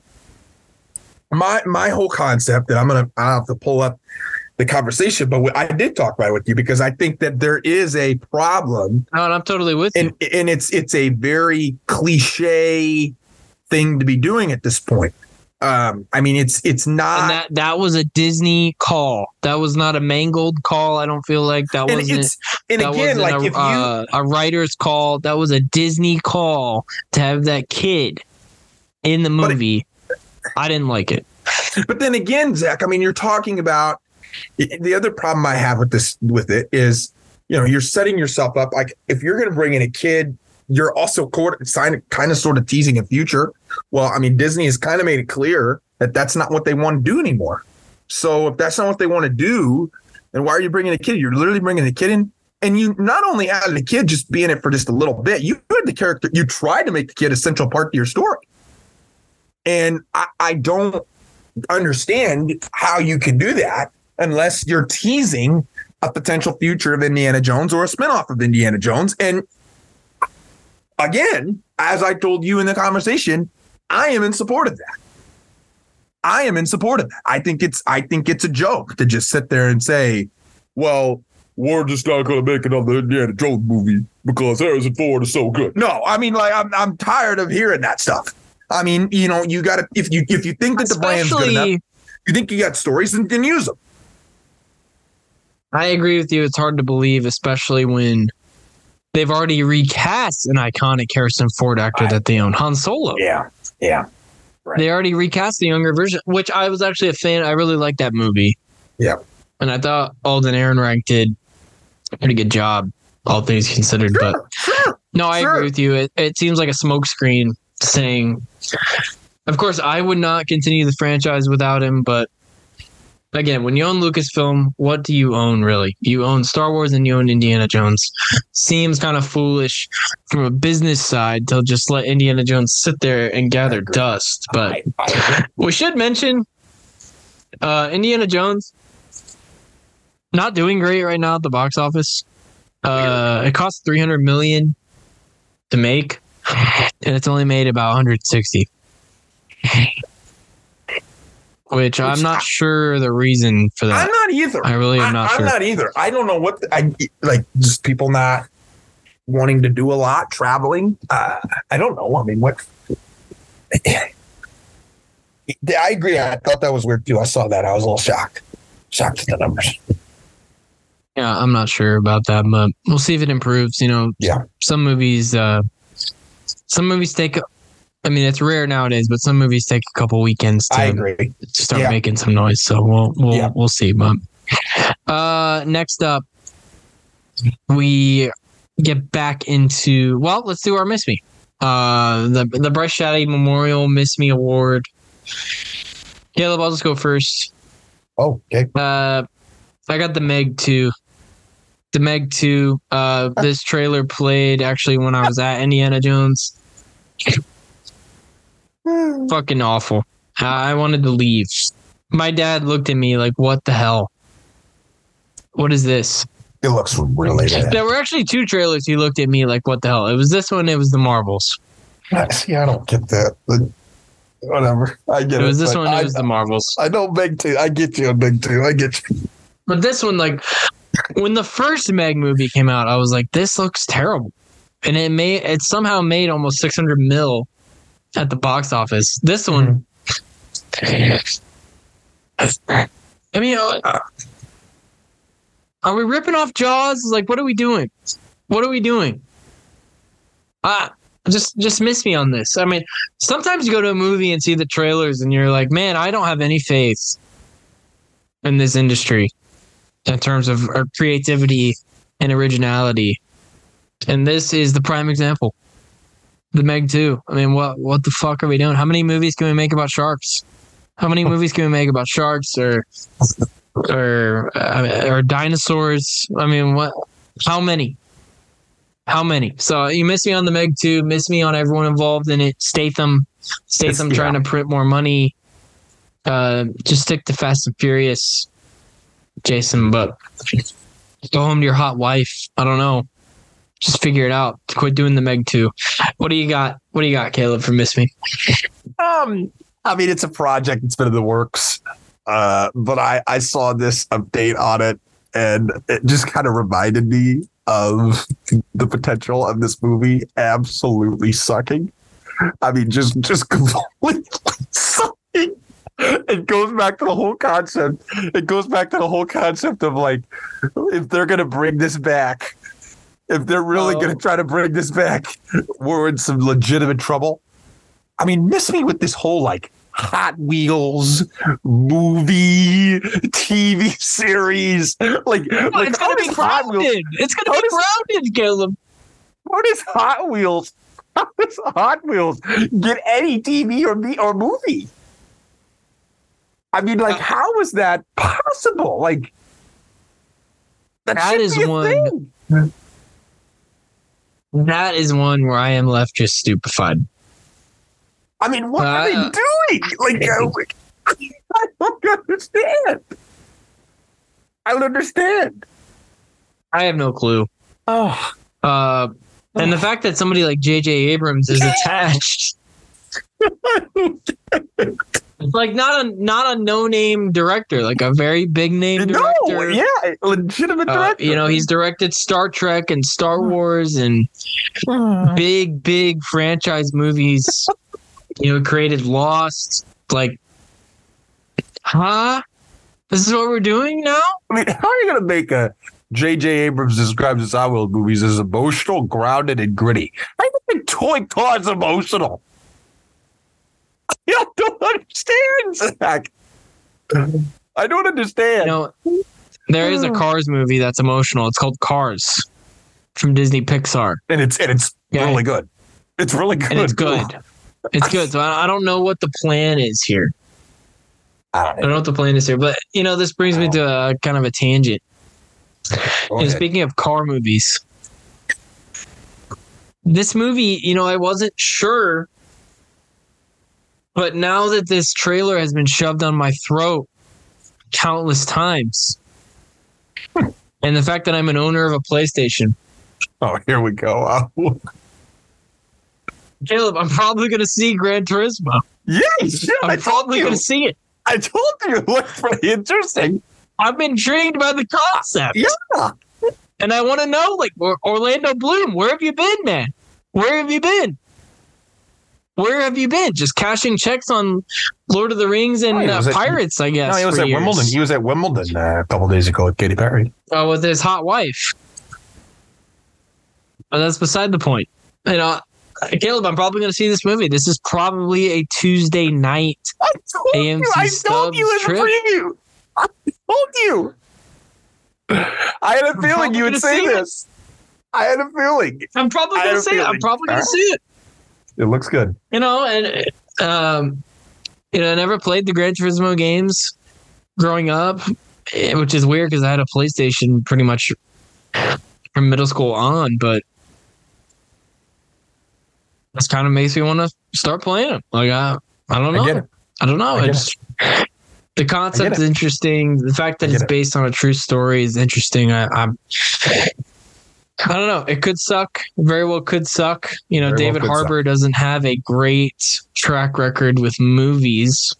my my whole concept, and I'm gonna I have to pull up the conversation, but I did talk about it with you because I think that there is a problem no, and I'm totally with you. and and it's it's a very cliche thing to be doing at this point. Um, I mean, it's it's not. And that that was a Disney call. That was not a Mangold call. I don't feel like that and wasn't. it's and that again, like a, if you uh, a writer's call. That was a Disney call to have that kid in the movie. I didn't like it. But then again, Zach, I mean, you're talking about the other problem I have with this with it is, you know, you're setting yourself up like if you're going to bring in a kid, you're also kind of sort of teasing a future. Well, I mean, Disney has kind of made it clear that that's not what they want to do anymore. So if that's not what they want to do, then why are you bringing a kid? You're literally bringing a kid in. And you not only had a kid just being it for just a little bit, you had the character, you tried to make the kid a central part to your story. And I, I don't understand how you can do that unless you're teasing a potential future of Indiana Jones or a spinoff of Indiana Jones. And again, as I told you in the conversation, I am in support of that. I am in support of that. I think it's I think it's a joke to just sit there and say, well, we're just not going to make another Indiana Jones movie because Harrison Ford is so good. No, I mean, like I'm I'm tired of hearing that stuff. I mean, you know, you got to if you if you think that the brand's good enough, you think you got stories, and then use them. I agree with you. It's hard to believe, especially when they've already recast an iconic Harrison Ford actor that they own, Han Solo. Yeah, yeah. They already recast the younger version, which I was actually a fan. I really liked that movie. Yeah. and I thought Alden Ehrenreich did a pretty good job, all things considered. But no, I Sure. agree with you. It, it seems like a smokescreen saying, of course, I would not continue the franchise without him, but again, when you own Lucasfilm, what do you own really? You own Star Wars and you own Indiana Jones. Seems kind of foolish from a business side to just let Indiana Jones sit there and gather dust. But we should mention uh, Indiana Jones not doing great right now at the box office. Uh, it cost 300 million to make, and it's only made about 160. Which I'm not I- sure the reason for that. I'm not either. I really am I- not I'm sure. not either. I don't know what the- I like. Just people not wanting to do a lot, traveling. Uh, I don't know. I mean, what? I agree. I thought that was weird too. I saw that. I was a little shocked. Shocked at the numbers. Yeah, I'm not sure about that, but we'll see if it improves. You know, Yeah. some movies, uh, some movies take. I mean, it's rare nowadays, but some movies take a couple weekends to I agree. to start Yeah. making some noise. So we'll we'll Yeah. we'll see. But uh, next up, we get back into well, let's do our Miss Me. Uh, the the Bryce Shaddy Memorial Miss Me Award. Caleb, I'll just go first. Oh, okay. Uh, I got the Meg two. The Meg two. Uh, this trailer played actually when I was at Indiana Jones. Hmm. Fucking awful. I wanted to leave. My dad looked at me like, "What the hell? What is this?" It looks really bad. There were actually two trailers. He looked at me like, "What the hell?" It was this one. It was the Marvels. See, I don't get that. But whatever. I get It it. was this but one. I, It was the Marvels. I know big two. I get you on big two. I get you. But this one, like, when the first Meg movie came out, I was like, "This looks terrible," and it made it somehow made almost six hundred mil at the box office. This one, I mean, uh, are we ripping off Jaws? Like, what are we doing? What are we doing? Ah, just just miss me on this. I mean, sometimes you go to a movie and see the trailers, and you're like, "Man, I don't have any faith in this industry." in terms of uh, creativity and originality. And this is the prime example. The Meg 2. I mean, what what the fuck are we doing? How many movies can we make about sharks? How many movies can we make about sharks or or uh, or dinosaurs? I mean, what? How many? How many? So you miss me on the Meg 2, miss me on everyone involved in it. Statham, Statham It's- trying to print more money. Uh, just stick to Fast and Furious. Jason, but go home to your hot wife. I don't know. Just figure it out. Quit doing the Meg 2. What do you got? What do you got, Caleb, for Miss Me? Um, I mean, it's a project. It's been in the works. Uh, but I I saw this update on it, and it just kind of reminded me of the potential of this movie absolutely sucking. I mean, just just completely sucking. It goes back to the whole concept. It goes back to the whole concept of like, if they're gonna bring this back, if they're really Oh. gonna try to bring this back, we're in some legitimate trouble. I mean, miss me with this whole like Hot Wheels movie, TV series. Like, like it's gonna be does Hot Wheels? grounded. It's gonna How be grounded, Caleb. How does Hot Wheels? How does Hot Wheels get any TV or me or movie? I mean, like, uh, how is that possible? Like, that, That is one- thing. That is one where I am left just stupefied. I mean, what are Uh, they doing? Like, uh, I don't understand. I don't understand. I have no clue. Oh, Uh, and the fact that somebody like J.J. Abrams is attached. It's like not a not a no name director, like a very big name director. no, yeah, legitimate Uh, director. you know, he's directed Star Trek and Star Wars and big, big franchise movies. you know, created Lost. Like, huh? This is what we're doing now? I mean, how are you going to make a J.J. Abrams describes his Hot Wheels movies as emotional, grounded, and gritty? I think Toy Car's emotional? I don't understand, Zach. I don't understand. You know, There is a oh. Cars movie that's emotional. It's called Cars from Disney Pixar. and it's and it's Yeah. really good. It's really good. And it's good. It's good. So I I don't know what the plan is here. I I don't don't know what the plan is here. But, you know, this brings me to a, kind of a tangent. And speaking of car movies, this movie, you know, I wasn't sure, but now that this trailer has been shoved on my throat countless times, and the fact that I'm an owner of a PlayStation, Oh, here we go. Caleb, I'm probably going to see Gran Turismo. yeah, you. I I'm told probably going to see it. I told you it looked pretty interesting. I'm intrigued by the concept. Yeah. And I want to know, like, Orlando Bloom, where have you been, man? Where have you been? Where have you been? Just cashing checks on Lord of the Rings and Oh, uh, was at- Pirates, I guess. No, he was at years. Wimbledon. He was at Wimbledon uh, a couple days ago with Katy Perry. uh, with his hot wife. But that's beside the point. You know, Caleb, I'm probably going to see this movie. This is probably a Tuesday night. I told AMC you. I told you in Stubbs the preview. I told you. I had a I'm feeling you would say see it. this. I had a feeling. I'm probably going to see it. I'm probably going to see it. It looks good. you know, and um, you know, I never played the Gran Turismo games growing up, eh, which is weird because I had a PlayStation pretty much from middle school on, but this kind of makes me want to start playing them. Like I, I don't know, I it. I don't know. I It's the concept is interesting. The fact that it's it. based on a true story is interesting. I, I'm. I don't know. It could suck. Very well could suck. You know, Very well David could suck. Harbour doesn't have a great track record with movies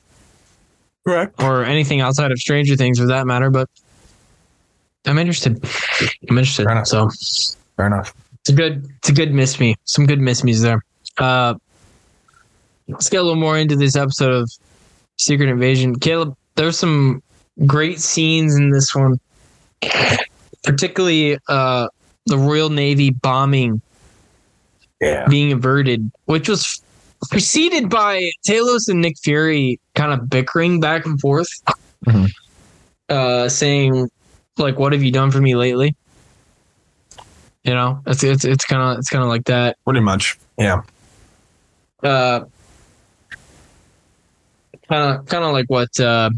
Correct. or anything outside of Stranger Things for that matter, but I'm interested. I'm interested. Fair enough. So Fair enough. it's a good it's a good miss me. Some good miss me's there. Uh let's get a little more into this episode of Secret Invasion. Caleb, there's some great scenes in this one. Particularly uh the Royal Navy bombing Yeah. being averted, which was preceded by Talos and Nick Fury kind of bickering back and forth, Mhm. uh, saying like, "What have you done for me lately?" You know, it's it's it's kind of it's kind of like that. Pretty much. Yeah. Uh, kind of kind of like what uh,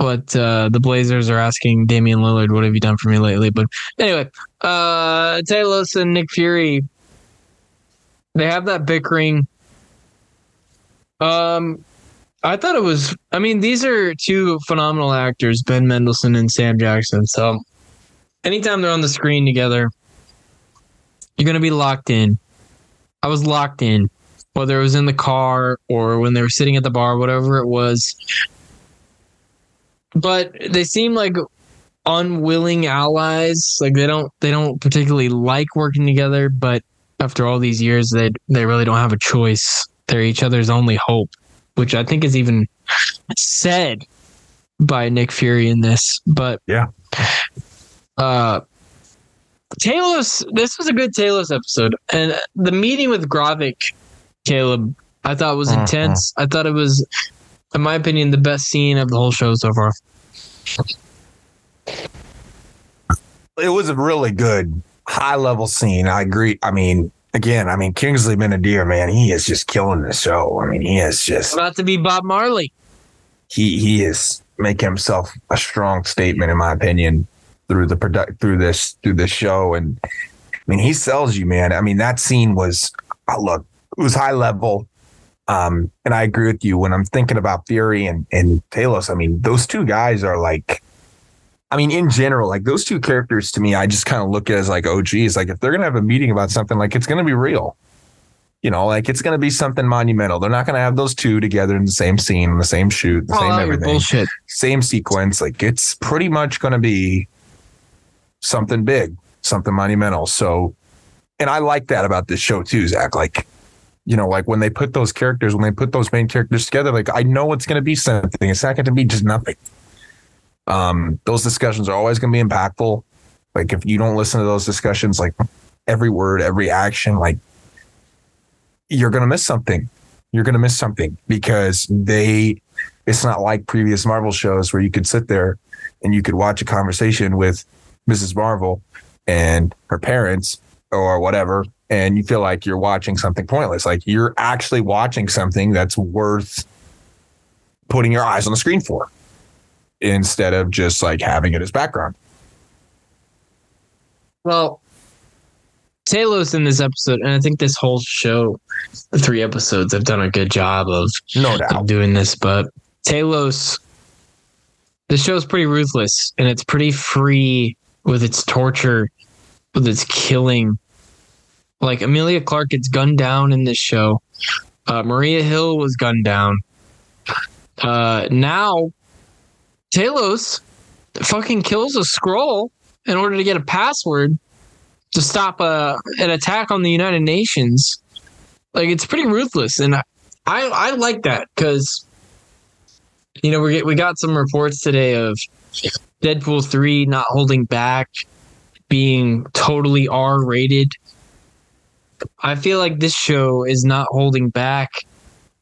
what uh, the Blazers are asking Damian Lillard, "What have you done for me lately?" But anyway, uh, Talos and Nick Fury, they have that bickering. Um, I thought it was. I mean, these are two phenomenal actors, Ben Mendelsohn and Sam Jackson. So, anytime they're on the screen together, you're gonna be locked in. I was locked in, whether it was in the car or when they were sitting at the bar, whatever it was. But they seem like unwilling allies. Like they don't they don't particularly like working together, but after all these years, they they really don't have a choice. They're each other's only hope, which I think is even said by Nick Fury in this. But Yeah. uh, Talos, this was a good Talos episode, and the meeting with Gravik, Caleb, I thought was Mhm. intense. I thought it was, in my opinion, the best scene of the whole show so far. It was a really good high level scene. I agree. I mean, again, I mean, Kingsley Ben-Adir, man, he is just killing the show. I mean, he is just About to be Bob Marley. he he is making himself a strong statement, in my opinion, through the product through this through this show. And I mean, he sells you, man. I mean, that scene was oh, look, it was high level. Um, and I agree with you when I'm thinking about Fury and and Talos. I mean, those two guys are like. I mean, in general, like those two characters to me, I just kind of look at as like, oh, geez, like if they're gonna have a meeting about something, like it's gonna be real. You know, like it's gonna be something monumental. They're not gonna have those two together in the same scene, in the same shoot, the Call same everything bullshit. same sequence. Like it's pretty much going to be something big, something monumental. So, and I like that about this show too, Zach. Like, you know, like when they put those characters, when they put those main characters together, like I know it's going to be something. It's not going to be just nothing. Um, those discussions are always going to be impactful. Like if you don't listen to those discussions, like every word, every action, like you're going to miss something. You're going to miss something because they It's not like previous Marvel shows where you could sit there and you could watch a conversation with Mrs. Marvel and her parents or whatever, and you feel like you're watching something pointless. Like you're actually watching something that's worth putting your eyes on the screen for instead of just like having it as background. Well, Talos in this episode, and I think this whole show, the three episodes, have done a good job of, No of doubt. doing this. But Talos, the show's pretty ruthless and it's pretty free with its torture, with its killing. Like Emilia Clarke gets gunned down in this show. Uh, Maria Hill was gunned down. Uh, now, Talos fucking kills a Skrull in order to get a password to stop a, an attack on the United Nations. Like it's pretty ruthless, and I I, I like that because you know we we got some reports today of Deadpool three not holding back, being totally R rated. I feel like this show is not holding back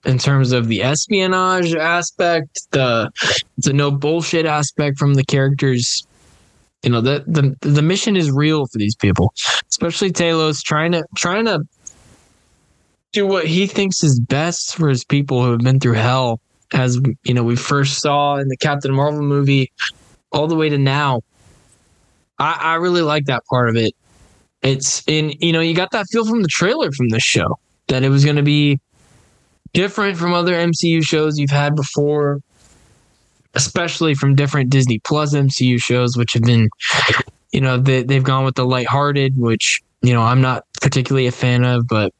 in terms of the espionage aspect, the the no bullshit aspect from the characters. You know, the the the mission is real for these people, especially Talos trying to trying to do what he thinks is best for his people who have been through hell, as you know we first saw in the Captain Marvel movie, all the way to now. I, I really like that part of it. It's in you know you got that feel from the trailer from this show that it was going to be different from other MCU shows you've had before, especially from different Disney Plus MCU shows, which have been, you know, they, they've gone with the lighthearted, which, you know, I'm not particularly a fan of, but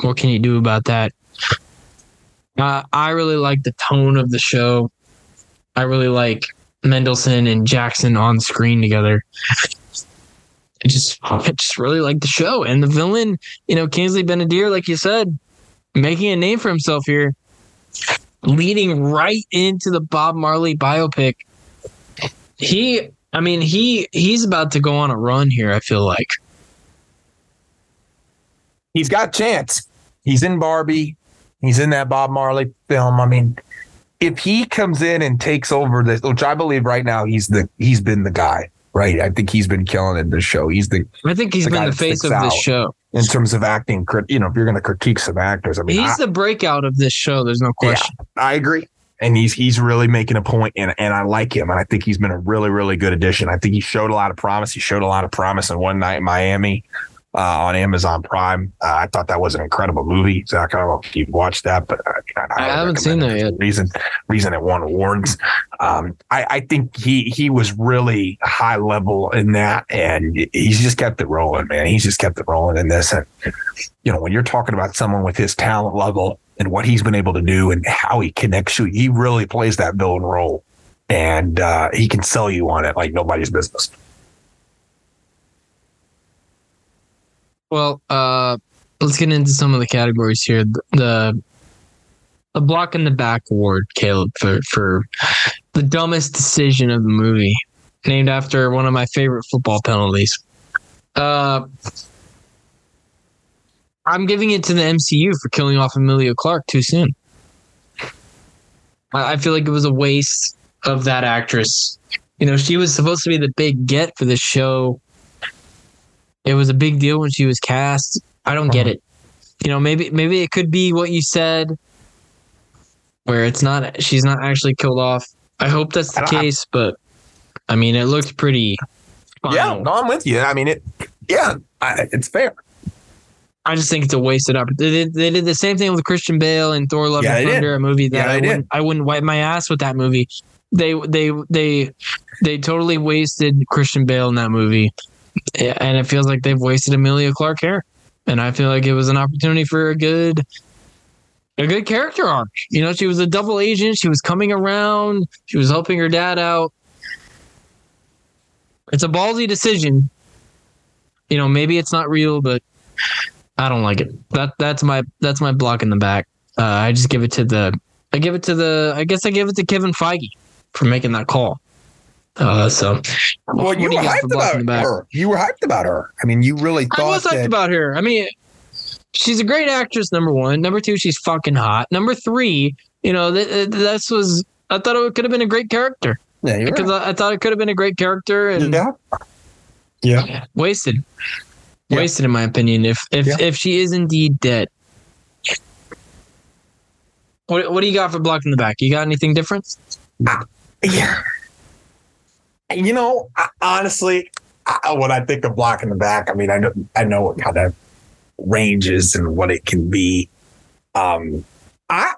what can you do about that? Uh, I really like the tone of the show. I really like Mendelsohn and Jackson on screen together. I just, I just really like the show and the villain. You know, Kingsley Ben-Adir, like you said, making a name for himself here, leading right into the Bob Marley biopic. He, I mean, he he's about to go on a run here. I feel like. He's got chance. He's in Barbie. He's in that Bob Marley film. I mean, if he comes in and takes over this, which I believe right now he's the he's been the guy, right? I think he's been killing it in the show. He's the I think he's The been the face of this show. in terms of acting. You know, if you're going to critique some actors, I mean, He's I, the breakout of this show. There's no question. I agree. And he's he's really making a point, and and I like him, and I think he's been a really really good addition. I think he showed a lot of promise. He showed a lot of promise in One Night in Miami uh, on Amazon Prime. Uh, I thought that was an incredible movie. Zach, I don't know if you've watched that, but I, I haven't seen that yet. Reason reason it won awards. Um, I, I think he he was really high level in that, and he's just kept it rolling, man. He's just kept it rolling in this, and you know when you're talking about someone with his talent level and what he's been able to do and how he connects you, he really plays that villain role, and uh, he can sell you on it like nobody's business. Well, uh, let's get into some of the categories here. The the, block in the back award, Caleb, for for the dumbest decision of the movie, named after one of my favorite football penalties. Uh, I'm giving it to the MCU for killing off Emilia Clarke too soon. I, I feel like it was a waste of that actress. You know, she was supposed to be the big get for the show. It was a big deal when she was cast. I don't get uh-huh. it. You know, maybe maybe it could be what you said, where it's not she's not actually killed off. I hope that's the don't- I- case, but I mean, it looks pretty. Yeah, no, I'm with you. I mean, it. Yeah, I, it's fair. I just think it's a wasted opportunity. They did, they did the same thing with Christian Bale and Thor: Love Yeah, and. Thunder, a movie that Yeah, I wouldn't I wouldn't wipe my ass with that movie. They they they they totally wasted Christian Bale in that movie, Yeah, and it feels like they've wasted Emilia Clarke here. And I feel like it was an opportunity for a good a good character arc. You know, she was a double agent. She was coming around. She was helping her dad out. It's a ballsy decision. You know, maybe it's not real, but I don't like it. That that's my that's my block in the back. Uh, I just give it to the I give it to the I guess I give it to Kevin Feige for making that call. Uh, so Well, what you were got for hyped block the about back? her. You were hyped about her. I mean, you really I was hyped that. about her. I mean, she's a great actress. Number one. Number two, she's fucking hot. Number three, you know, th- th- this was I thought it could have been a great character Yeah, you're because I, I thought it could have been a great character and Yeah. Yeah. wasted. Yeah. Wasted, in my opinion. If if Yeah. if she is indeed dead. What, what do you got for blocking the back? You got anything different? Yeah. You know, I- honestly, I, when I think of blocking the back, I mean, I know I know what kind of ranges and what it can be. Um, I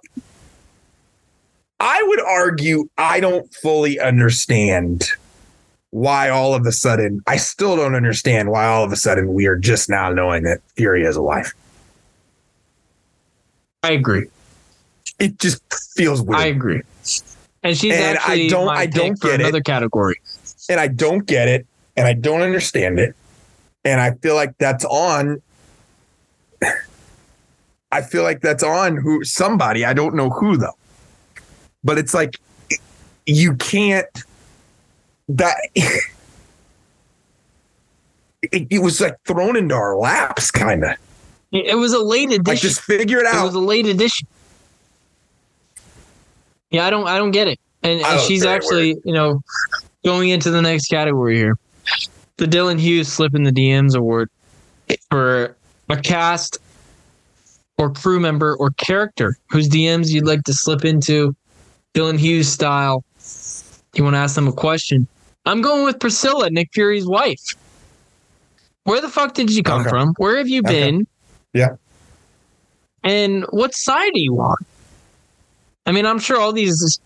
I would argue I don't fully understand why all of a sudden I still don't understand why all of a sudden we are just now knowing that Fury is a wife. I agree. It just feels weird. I agree. And she's And I actually don't- my I pick don't for get it. another category. And I don't get it and I don't understand it. And I feel like that's on I feel like that's on who somebody, I don't know who though. But it's like you can't that it, it was like thrown into our laps kind of. It was a late edition. Like just figure it out. it was a late edition. Yeah, I don't I don't get it. And, and she's actually, you know, going into the next category here. The Dylan Hughes Slip in the DMs award for a cast or crew member or character whose DMs you'd like to slip into Dylan Hughes style. You want to ask them a question. I'm going with Priscilla, Nick Fury's wife. Where the fuck did you come Okay. from? Where have you Okay. been? Yeah. And what side are you on? I mean, I'm sure all these,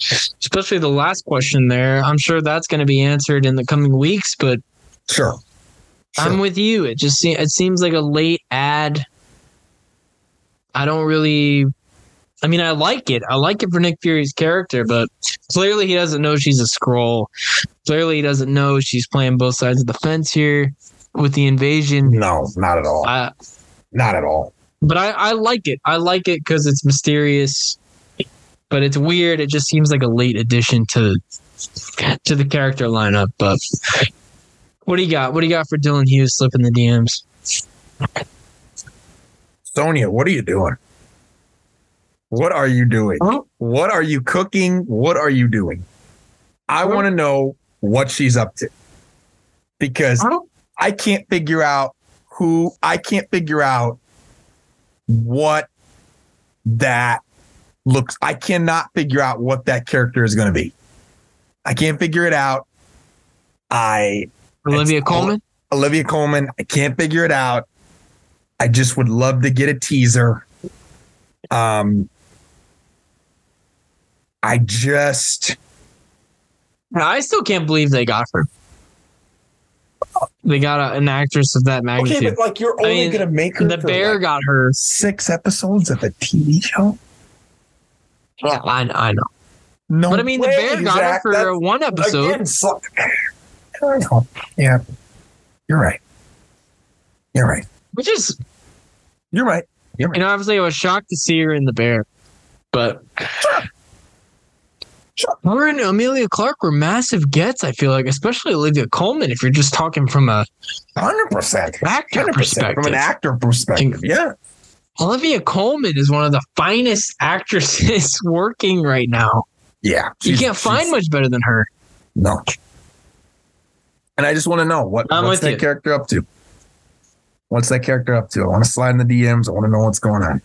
especially the last question there, I'm sure that's going to be answered in the coming weeks. But sure. I'm with you. It just se- it seems like a late ad. I don't really. I mean, I like it. I like it for Nick Fury's character, but clearly he doesn't know she's a Skrull. Clearly he doesn't know she's playing both sides of the fence here with the invasion. No, not at all. I, Not at all. but I, I like it. I like it because it's mysterious, but it's weird. It just seems like a late addition to to the character lineup. But what do you got? What do you got for Dylan Hughes slipping the DMs? Sonya, what are you doing? What are you doing? Huh? What are you cooking? What are you doing? I Huh? want to know what she's up to because I can't figure out who, I can't figure out what that looks. I cannot figure out what that character is going to be. I can't figure it out. I, Olivia Colman. Olivia Colman, I can't figure it out. I just would love to get a teaser. Um, I just I still can't believe they got her. They got a, an actress of that magnitude. okay, but like you're I only mean, gonna make her the bear like, got her. six episodes of a TV show. Yeah, I, I know. No, But I mean, the bear got Zach. her for That's- one episode. Again, so- I know. Yeah, you're right. You're right. which is, You're right. You're right. And obviously I was shocked to see her in the bear, but Sure. her and Emilia Clarke were massive gets. I feel like, especially Olivia Colman. If you're just talking from a Hundred percent. actor Hundred percent perspective, from an actor perspective. Yeah. Olivia Colman is one of the finest actresses working right now. Yeah. You can't find much better than her. No. And I just want to know what I'm what's that you. character up to? What's that character up to? I want to slide in the DMs. I want to know what's going on.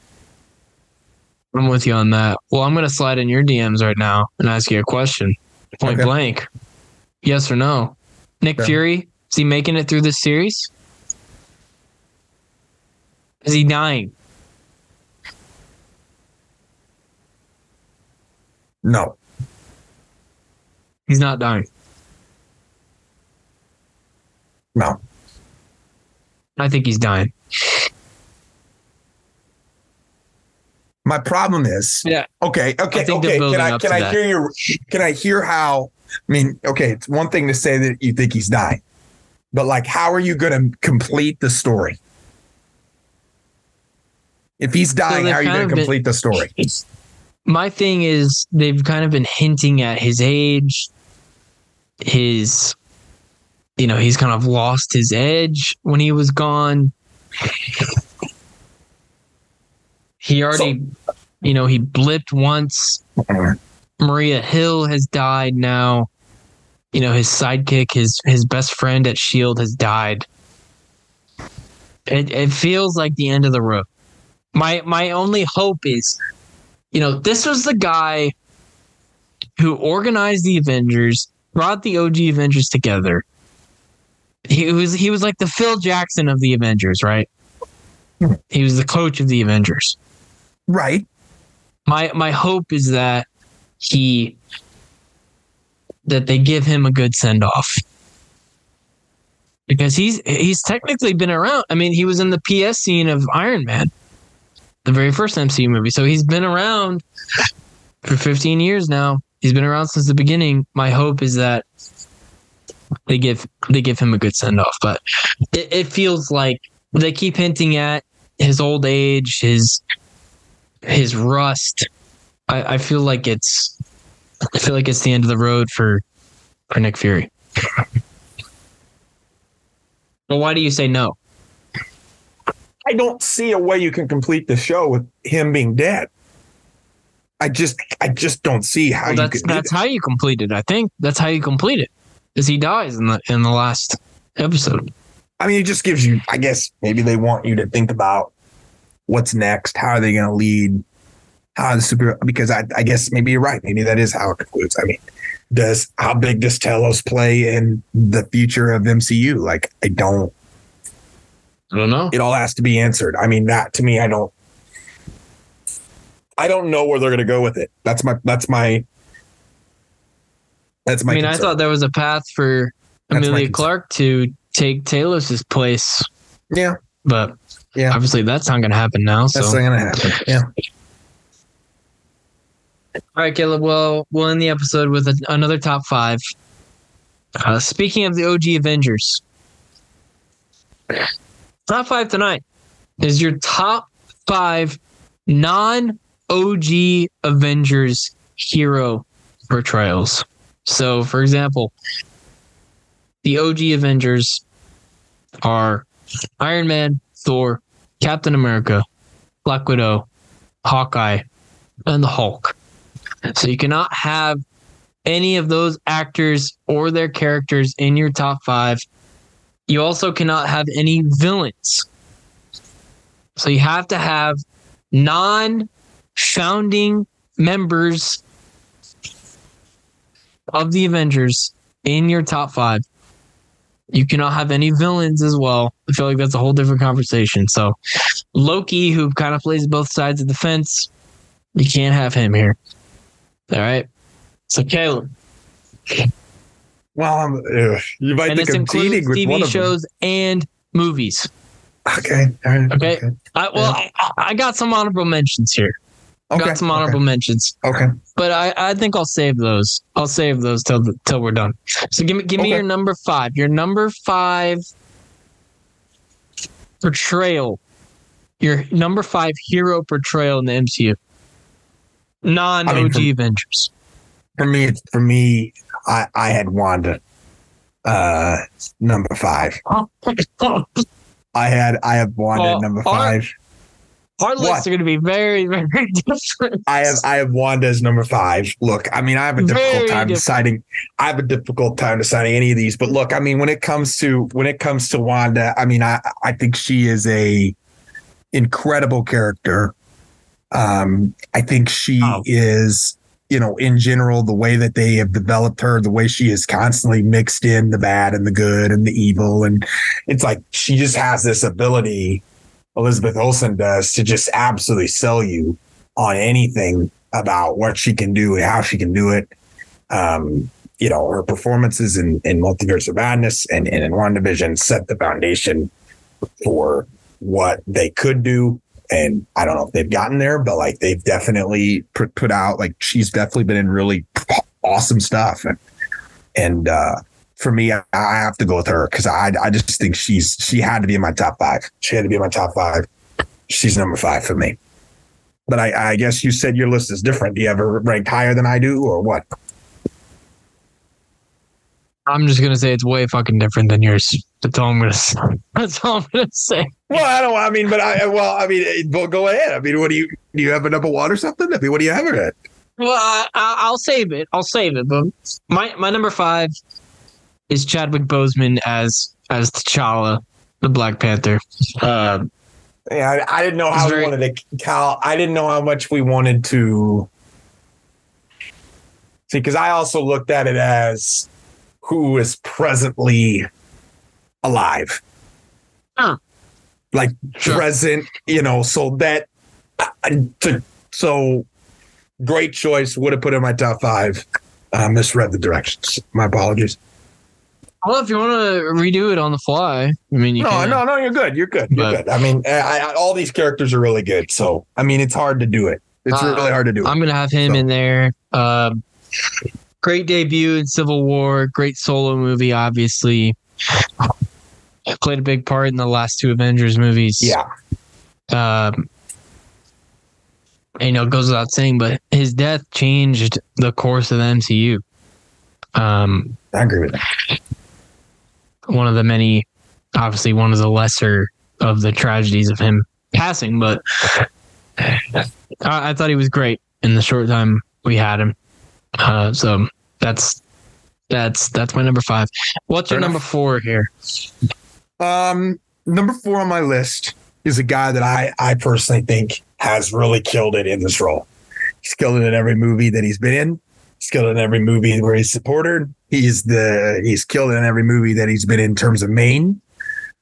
I'm with you on that. Well, I'm going to slide in your DMs right now and ask you a question, point Okay. blank. Yes or no? Nick Okay. Fury, is he making it through this series? Is he dying? No. He's not dying. No. I think he's dying. My problem is Yeah. okay, okay, I think okay. Can I can I that. hear your can I hear how I mean, okay, it's one thing to say that you think he's dying, but like how are you gonna complete the story? If he's dying, they've how are you gonna of been- complete the story? My thing is they've kind of been hinting at his age, his you know, he's kind of lost his edge when he was gone. He already you know, he blipped once Maria Hill has died now. You know, his sidekick, his his best friend at Shield has died. It it feels like the end of the road. My my only hope is, you know, this was the guy who organized the Avengers, brought the OG Avengers together. He was he was like the Phil Jackson of the Avengers, right? He was the coach of the Avengers. Right. My my hope is that he that they give him a good send off. Because he's he's technically been around. I mean, he was in the PS scene of Iron Man, the very first MCU movie. So he's been around for 15 years now. He's been around since the beginning. My hope is that they give they give him a good send off. But it, it feels like they keep hinting at his old age, his his rust. I, I feel like it's I feel like it's the end of the road for for Nick Fury. But why do you say no? I don't see a way you can complete the show with him being dead. I just I just don't see how Well, you that's that's that. how you complete it. I think that's how you complete it. Is he dies in the in the last episode. I mean, it just gives you, I guess, maybe they want you to think about what's next. How are they going to lead? How the super? Because I, I guess maybe you're right. Maybe that is how it concludes. I mean, does how big does Talos play in the future of MCU? Like, I don't. I don't know. It all has to be answered. I mean, that to me, I don't. I don't know where they're going to go with it. That's my. That's my. That's my. I mean, I thought there was a path for That's Emilia. Clarke to take Talos's place, Yeah, but Yeah. obviously that's not going to happen now. So, that's not going to happen. Yeah. all right, Caleb. Well, we'll end the episode with a, another top five. Uh, speaking of the OG Avengers, top five tonight is your top five non OG Avengers hero portrayals. So, for example, the OG Avengers are Iron Man, Thor, Captain America, Black Widow, Hawkeye, and the Hulk. So you cannot have any of those actors or their characters in your top five. You also cannot have any villains. So you have to have non founding members of the Avengers in your top five. You cannot have any villains as well. I feel like that's a whole different conversation. So Loki, who kind of plays both sides of the fence, you can't have him here. All right. So Caleb, Well, I'm, ugh, you might and think this I'm includes cheating with one TV of shows and movies. Okay. All right. Okay. Okay. I, well, I, I got some honorable mentions here. Okay. Got some honorable mentions, Okay. but I, I think I'll save those. I'll save those till the, till we're done. So give me give me Okay. your number five. Your number five portrayal. Your number five hero portrayal in the MCU. Non I mean, OG Avengers. For me, for me, I I had Wanda, uh, number five. I had I have Wanda at number our- five. Our lists What? are going to be very, very different. I have I have Wanda as number five. Look, I mean, I have a difficult Very time different. deciding. I have a difficult time deciding any of these. But look, I mean, when it comes to when it comes to Wanda, I mean, I I think she is a incredible character. Um, I think she Oh. is, you know, in general, the way that they have developed her, the way she is constantly mixed in the bad and the good and the evil, and it's like she just has this ability. Elizabeth Olsen does to just absolutely sell you on anything about what she can do and how she can do it. Um, you know, her performances in, in Multiverse of Madness and, and in WandaVision set the foundation for what they could do. And I don't know if they've gotten there, but like they've definitely put, put out, like she's definitely been in really awesome stuff. And, and, uh, for me, I, I have to go with her because I, I just think she's, she had to be in my top five. She had to be in my top five. She's number five for me. But I, I guess you said your list is different. Do you ever ranked higher than I do, or what? I'm just going to say it's way fucking different than yours. That's all I'm going to say. That's all I'm going to say. Well, I don't. I mean, but I well, I mean, eh, well, go ahead. I mean, what do you do? You have it up a one or something? I mean, what do you have her at? Well, I, I- I'll save it. I'll save it. But my my number five is Chadwick Boseman as as T'Challa, the Black Panther. Uh, Yeah, I, I didn't know how very- we wanted to Cal. I didn't know how much we wanted to see because I also looked at it as who is presently alive, Huh. like Sure. present. You know, so that to, so great choice. Would have put in my top five. Uh, misread the directions. My apologies. well, if you want to redo it on the fly, I mean, you no, can. no, no. You're good. You're good. You're But- good. I mean, I, I, all these characters are really good. So I mean, it's hard to do it. It's Uh, really hard to do. I'm gonna have him So- in there. Um, great debut in Civil War. Great solo movie, obviously. Played a big part in the last two Avengers movies. Yeah. Um, and, you know, it goes without saying, but his death changed the course of the MCU. Um, I agree with that. one of the many, obviously, one of the lesser of the tragedies of him passing, but I, I thought he was great in the short time we had him. Uh, so that's that's that's my number five. What's Fair your number enough. four here? Um, number four on my list is a guy that I I personally think has really killed it in this role. He's killed it in every movie that he's been in. He's killed it in every movie where he's supported. He's the he's killed it in every movie that he's been in terms of main.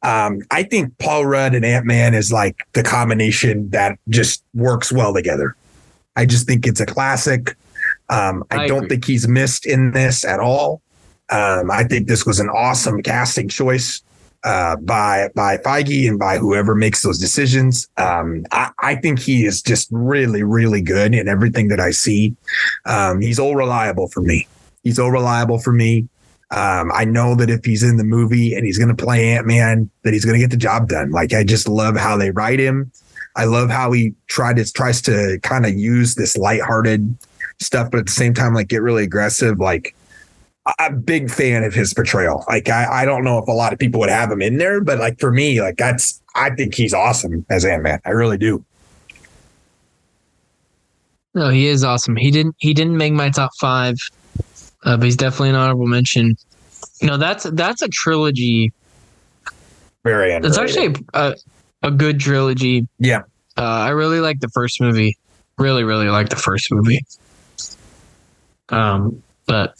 Um, I think Paul Rudd and Ant Man is like the combination that just works well together. I just think it's a classic. Um, I, I don't agree. think he's missed in this at all. Um, I think this was an awesome casting choice uh, by by Feige and by whoever makes those decisions. Um, I, I think he is just really, really good in everything that I see. Um, he's all reliable for me. He's all reliable for me. Um, I know that if he's in the movie and he's going to play Ant Man, that he's going to get the job done. Like I just love how they write him. I love how he tried to tries to kind of use this lighthearted stuff, but at the same time, like get really aggressive. Like I'm a big fan of his portrayal. Like I, I don't know if a lot of people would have him in there, but like for me, like that's I think he's awesome as Ant Man. I really do. No, he is awesome. He didn't he didn't make my top five, uh, but he's definitely an honorable mention. No, that's that's a trilogy. Very It's actually a, a good trilogy. Yeah. Uh, I really like the first movie. Really, really like the first movie. Um, but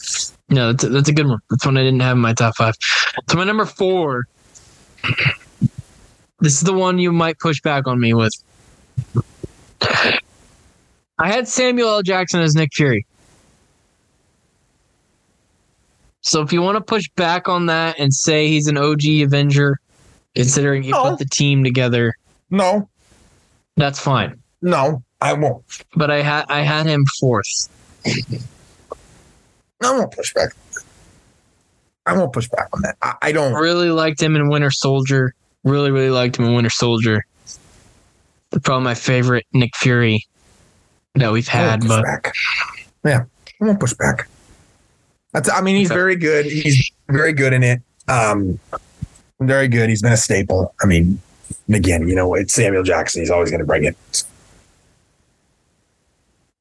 no, that's a, that's a good one. That's one I didn't have in my top five. So my number four. This is the one you might push back on me with. I had Samuel L. Jackson as Nick Fury. So if you want to push back on that and say he's an OG Avenger, considering he No. put the team together, no, that's fine. no, I won't. But I had I had him fourth. I won't push back. I won't push back on that. I, I don't. Really liked him in Winter Soldier. Really, really liked him in Winter Soldier. Probably my favorite Nick Fury that we've had, push but back. Yeah, I won't push back. That's. I mean, he's very good. He's very good in it. Um, very good. He's been a staple. I mean, again, you know, it's Samuel Jackson. He's always going to bring it.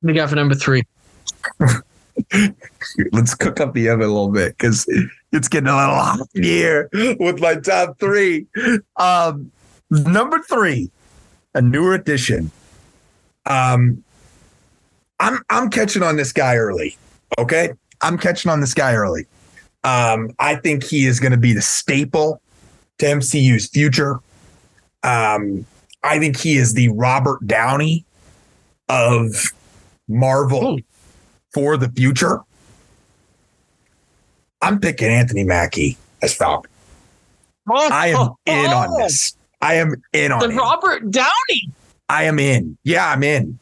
we got for number three. Let's cook up the oven a little bit because it's getting a little hot here with my top three. Um, number three, a newer addition. Um, I'm I'm catching on this guy early. Okay, I'm catching on this guy early. Um, I think he is going to be the staple to MCU's future. Um, I think he is the Robert Downey of Marvel Oh. For the future. I'm picking Anthony Mackie as Falcon. I am in on this. I am in on The. Robert Downey. I am in. Yeah, I'm in.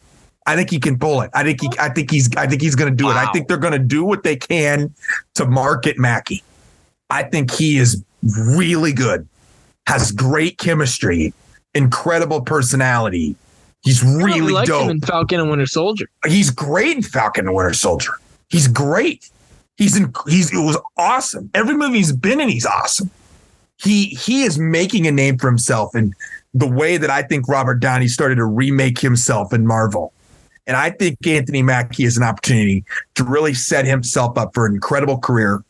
I think he can pull it. I think he. I think he's. I think he's going to do it. I think they're going to do what they can to market Mackie. I think he is really good. Has great chemistry, incredible personality. He's really him dope. in Falcon and Winter Soldier. He's great in Falcon and Winter Soldier. He's great. He's in. He's. It was awesome. Every movie he's been in, he's awesome. He he is making a name for himself in the way that I think Robert Downey started to remake himself in Marvel. And I think Anthony Mackie has an opportunity to really set himself up for an incredible career.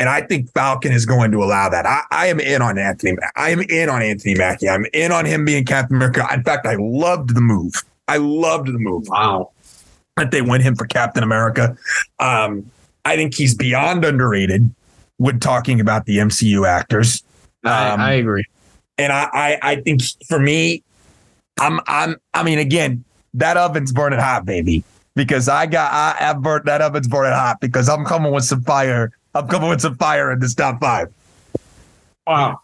And I think Falcon is going to allow that. I, I am in on Anthony. I am in on Anthony Mackie. I'm in on him being Captain America. In fact, I loved the move. I loved the move. Wow. That they went him for Captain America. Um, I think he's beyond underrated when talking about the MCU actors. Um, I, I agree. and I, I I think for me, I'm I'm I mean again, that oven's burning hot, baby. Because I got I have burnt that oven's burning hot because I'm coming with some fire. I'm coming with some fire in this top five. Wow.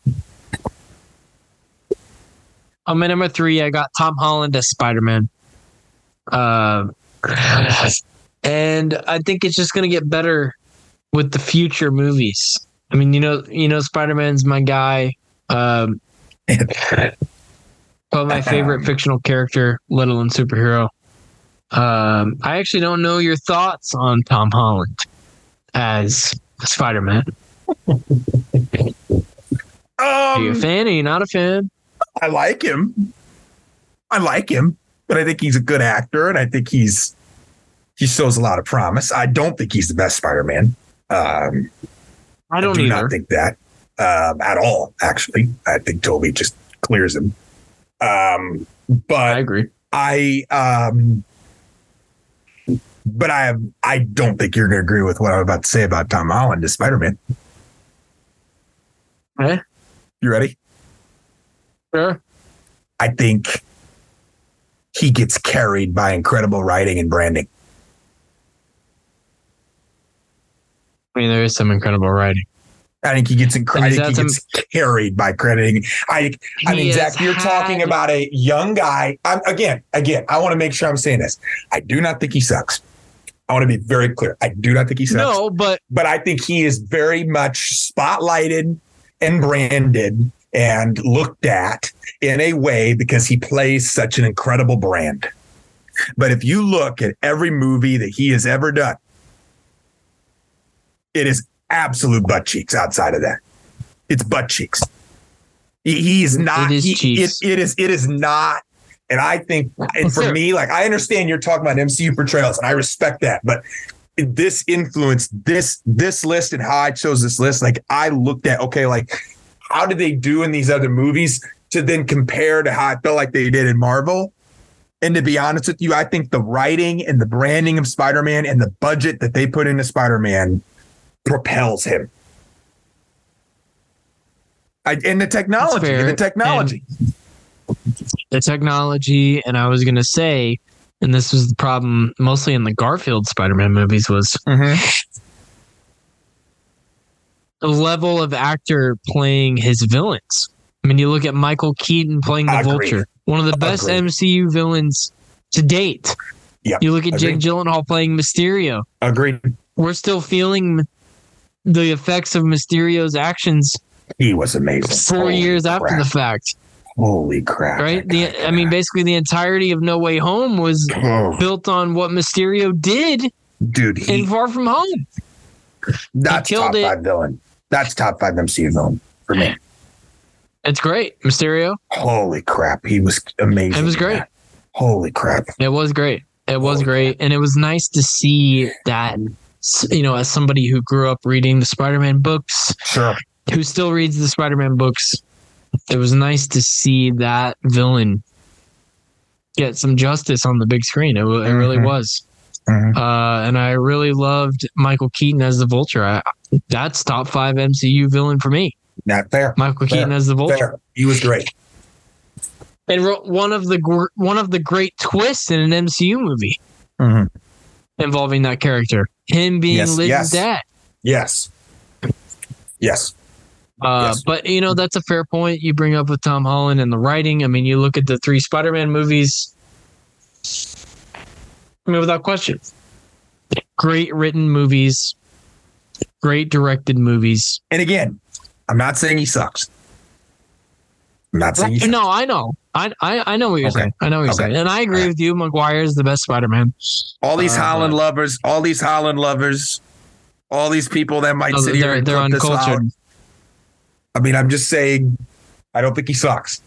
On my number three, I got Tom Holland as Spider Man. Uh, and I think it's just gonna get better with the future movies. I mean, you know, you know, Spider Man's my guy. Um, but my favorite fictional character, let alone superhero. Um, I actually don't know your thoughts on Tom Holland as Spider Man. Are you a Um, fan? Are you not a fan? I like him. I like him, but I think he's a good actor, and I think he's he shows a lot of promise. I don't think he's the best Spider-Man. Um, I don't do either. not think that um, at all. Actually, I think Tobey just clears him. Um, but I agree. I, um, but I I don't think you're going to agree with what I'm about to say about Tom Holland as Spider Man. Eh? You ready? Sure. I think he gets carried by incredible writing and branding. I mean, there is some incredible writing. I think he gets incre- And I think he gets carried by crediting. I I mean, Zach, you're talking about a young guy. I'm, again, again, I want to make sure I'm saying this. I do not think he sucks. I want to be very clear. I do not think he sucks. No, but But I think he is very much spotlighted and branded and looked at in a way because he plays such an incredible brand. But if you look at every movie that he has ever done, it is absolute butt cheeks outside of that. It's butt cheeks. He, is not. is he- it- it is. It is not. And I think, and for me, like I understand you're talking about MCU portrayals, and I respect that, but this influence, this this list and how I chose this list. Like I looked at, okay, like how did they do in these other movies to then compare to how I felt like they did in Marvel. And to be honest with you, I think the writing and the branding of Spider-Man and the budget that they put into Spider-Man propels him. I, and the technology, fair. the technology. The technology, and I was gonna say, and this was the problem mostly in the Garfield Spider-Man movies was mm-hmm. the level of actor playing his villains. I mean, you look at Michael Keaton playing the Agreed. Vulture, one of the best Agreed. MCU villains to date. Yep. You look at Jake Agreed. Gyllenhaal playing Mysterio. Agreed. We're still feeling the effects of Mysterio's actions He was amazing. four Holy years after the fact, Holy crap. right? The, I mean, basically, the entirety of No Way Home was. Oh, built on what Mysterio did dude, he, in Far From Home. that's top it. five villain. That's top five MCU villain for me. It's great, Mysterio. Holy crap. He was amazing. It was great. that. Holy crap. It was great. It was Holy great, and it was nice to see that. You know, as somebody who grew up reading the Spider-Man books, Sure. who still reads the Spider-Man books, it was nice to see that villain get some justice on the big screen. It, it really Mhm. was. Mhm. Uh, and I really loved Michael Keaton as the Vulture. I, that's top five MCU villain for me. Not fair. Michael Fair. Keaton as the Vulture, Fair. He was great. and one of the one of the great twists in an MCU movie Mhm. involving that character, him being Yes, Liz's yes. dad. Yes. Yes. Uh, Yes. But you know that's a fair point you bring up with Tom Holland and the writing. I mean, you look at the three Spider-Man movies. I mean, without question, great written movies, great directed movies. And again, I'm not saying he sucks. I'm not saying he sucks. No, I know, I I, I know what you're Okay. saying. I know what you're Okay. saying, and I agree with you. Maguire is the best Spider-Man. All these Uh, Holland lovers, all these Holland lovers, all these people that might No, sit here they're and they're clip this out. I mean, I'm just saying, I don't think he sucks.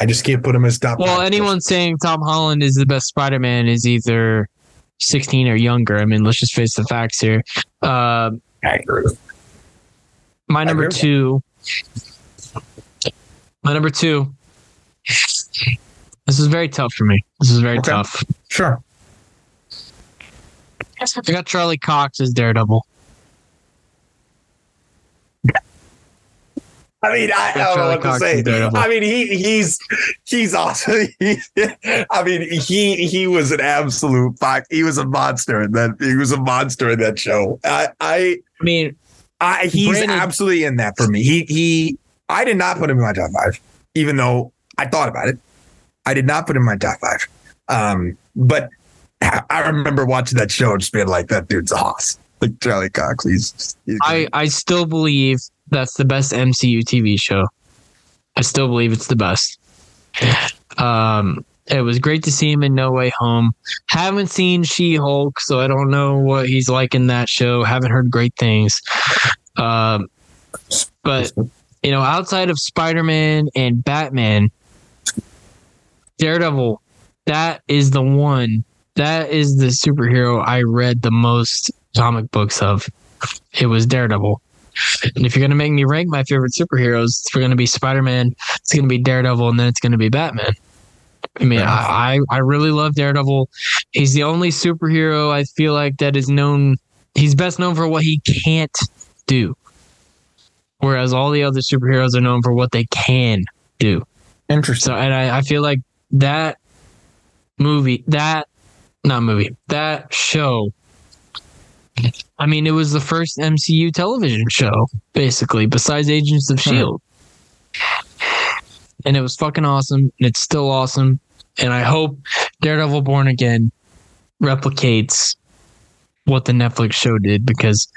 I just can't put him as top. Well, anyone saying Tom Holland is the best Spider Man is either 16 or younger. I mean, let's just face the facts here. Uh, I agree my number that. two. My number two. This is very tough for me. This is very Okay. tough. Sure. I got Charlie Cox as Daredevil. I mean, I, I don't know Charlie what to say. is I mean, he he's he's awesome. He's- I mean, he he was an absolute fuck. He was a monster in that. He was a monster in that show. I I, I mean, I he's Brandon- absolutely in that for me. He he. I did not put him in my top five, even though I thought about it. I did not put him in my top five. Um, but I remember watching that show and just being like, "That dude's a hoss." Like Charlie Cox. He's, he's I, I still believe that's the best MCU TV show. I still believe it's the best. Um, it was great to see him in No Way Home. Haven't seen She Hulk, so I don't know what he's like in that show. Haven't heard great things. Um, but you know, outside of Spider Man and Batman, Daredevil, that is the one. That is the superhero I read the most comic books of. It was Daredevil. And if you're gonna make me rank my favorite superheroes, it's going to be Spider Man, it's going to be Daredevil, and then it's going to be Batman. I mean, I, I I really love Daredevil. He's the only superhero I feel like that is known. He's best known for what he can't do, whereas all the other superheroes are known for what they can do. interesting. So, and I, I feel like that movie, that not movie, that show. I mean, it was the first MCU television show, basically, besides Agents of Shield, and it was fucking awesome, and it's still awesome. And I hope Daredevil Born Again replicates what the Netflix show did because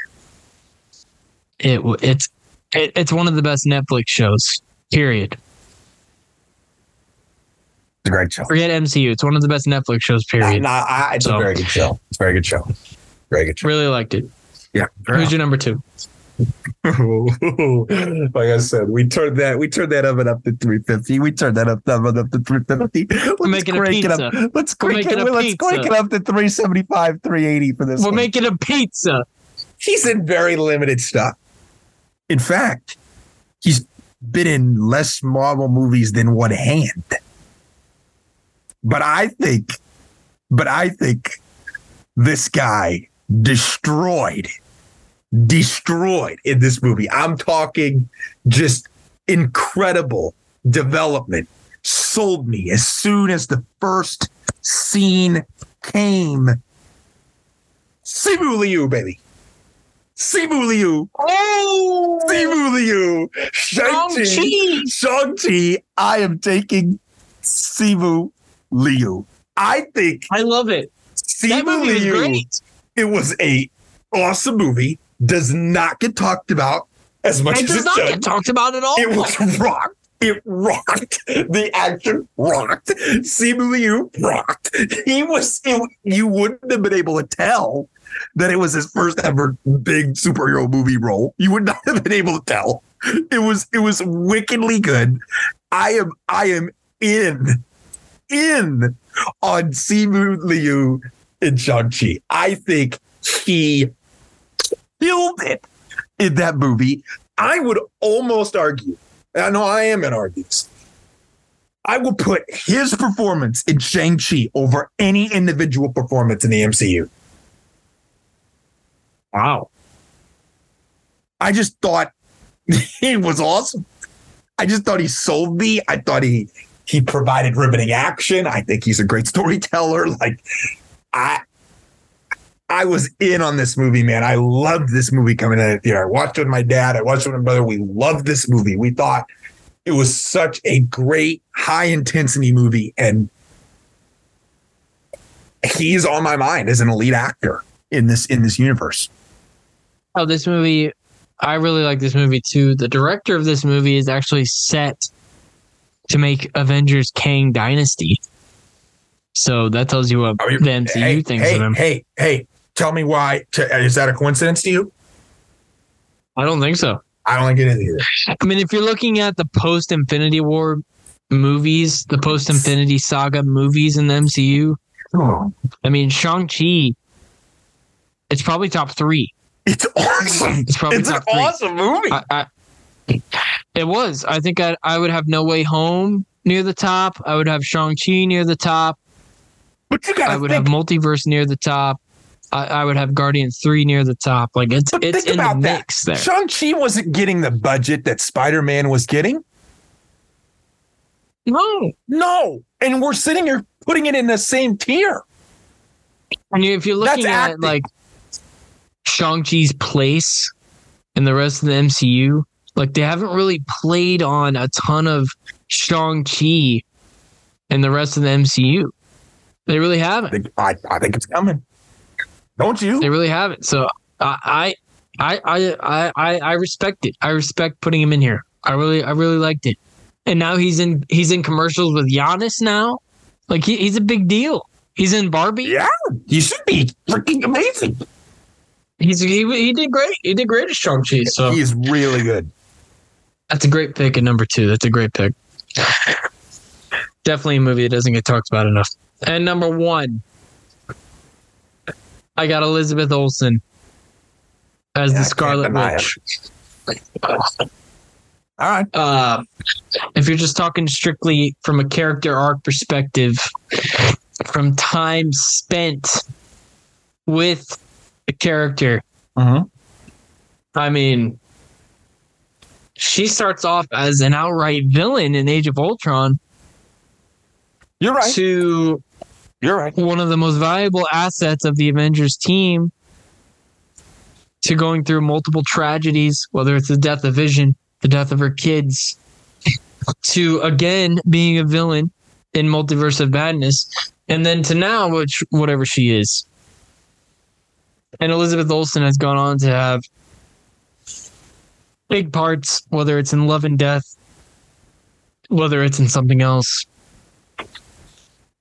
it it's it, it's one of the best Netflix shows. Period. It's a great show. Forget MCU. It's one of the best Netflix shows. Period. Nah, I, it's So- a very good show. It's a very good show. Show. Really liked it. Yeah. Who's your number two? like I said, we turned that we turned that oven up to 350. We turned that up oven up to 350. Let's making a crank it pizza. up. Let's We're crank it. a Let's crank it up to 375, 380 for this. We're one. making a pizza. he's in very limited stuff. In fact, he's been in less Marvel movies than one hand. But I think, but I think this guy destroyed, destroyed in this movie. I'm talking just incredible development. Sold me as soon as the first scene came. Simu Liu, baby. Simu Liu. Oh, Simu Liu. Shang-Chi. Shang-Chi. I am taking Simu Liu. I think I love it. Simu Liu. It was a awesome movie. Does not get talked about as much It as does it not should. get talked about at all. It was rocked. It rocked. The action rocked. Liu rocked. He was. It, you wouldn't have been able to tell that it was his first ever big superhero movie role. You would not have been able to tell. It was. It was wickedly good. I am. I am in. In on Simu Liu in Shang Chi. I think he killed it in that movie. I would almost argue, I know I am in argues. I will put his performance in Shang-Chi over any individual performance in the MCU. wow. I just thought he was awesome. I just thought he sold me. I thought he he provided riveting action. I think he's a great storyteller. Like I I was in on this movie, man. I loved this movie coming in. You know, I watched it with my dad. I watched it with my brother. We loved this movie. We thought it was such a great high intensity movie, and he's on my mind as an elite actor in this in this universe. Oh, this movie. I really like this movie too. The director of this movie is actually set to make Avengers Kang Dynasty. So that tells you what you- the MCU hey, thinks hey, of him. Hey, hey, tell me why. Is that a coincidence to you? I don't think so. I don't think it is either. I mean, if you're looking at the post Infinity War movies, the post Infinity Saga movies in the MCU, Oh, I mean, Shang-Chi, it's probably top three. it's awesome. It's probably It's an three. awesome movie. I, I, it was. I think I, I would have No Way Home near the top. I would have Shang-Chi near the top. But you I gotta would think. have Multiverse near the top. I, I would have Guardians 3 near the top. Like, it's but it's think in the about that. mix there. Shang Chi wasn't getting the budget that Spider Man was getting. No. No, and we're sitting here putting it in the same tier. And if you're That's looking at, acting. like, Shang-Chi's place in the rest of the MCU, like, they haven't really played on a ton of Shang-Chi in the rest of the MCU. They really haven't. think, I, I think it's coming. Don't you? They really haven't. So I, I, I, I, I, I respect it. I respect putting him in here. I really, I really liked it. And now he's in, he's in commercials with Giannis now. Like he, he's a big deal. He's in Barbie. Yeah, he should be freaking amazing. He's he, he did great. He did great as Shang Chi. So He is really good. that's a great pick at number two. That's a great pick. Definitely a movie that doesn't get talked about enough. And number one, I got Elizabeth Olsen as Yeah, the Scarlet Witch. All right. uh, if you're just talking strictly from a character arc perspective, from time spent with the character, Mhm. I mean, she starts off as an outright villain in Age of Ultron You're right. to You're right. one of the most valuable assets of the Avengers team to going through multiple tragedies, whether it's the death of Vision, the death of her kids, to again being a villain in Multiverse of Madness, and then to now, which whatever she is. And Elizabeth Olsen has gone on to have big parts, whether it's in Love and Death, whether it's in something else.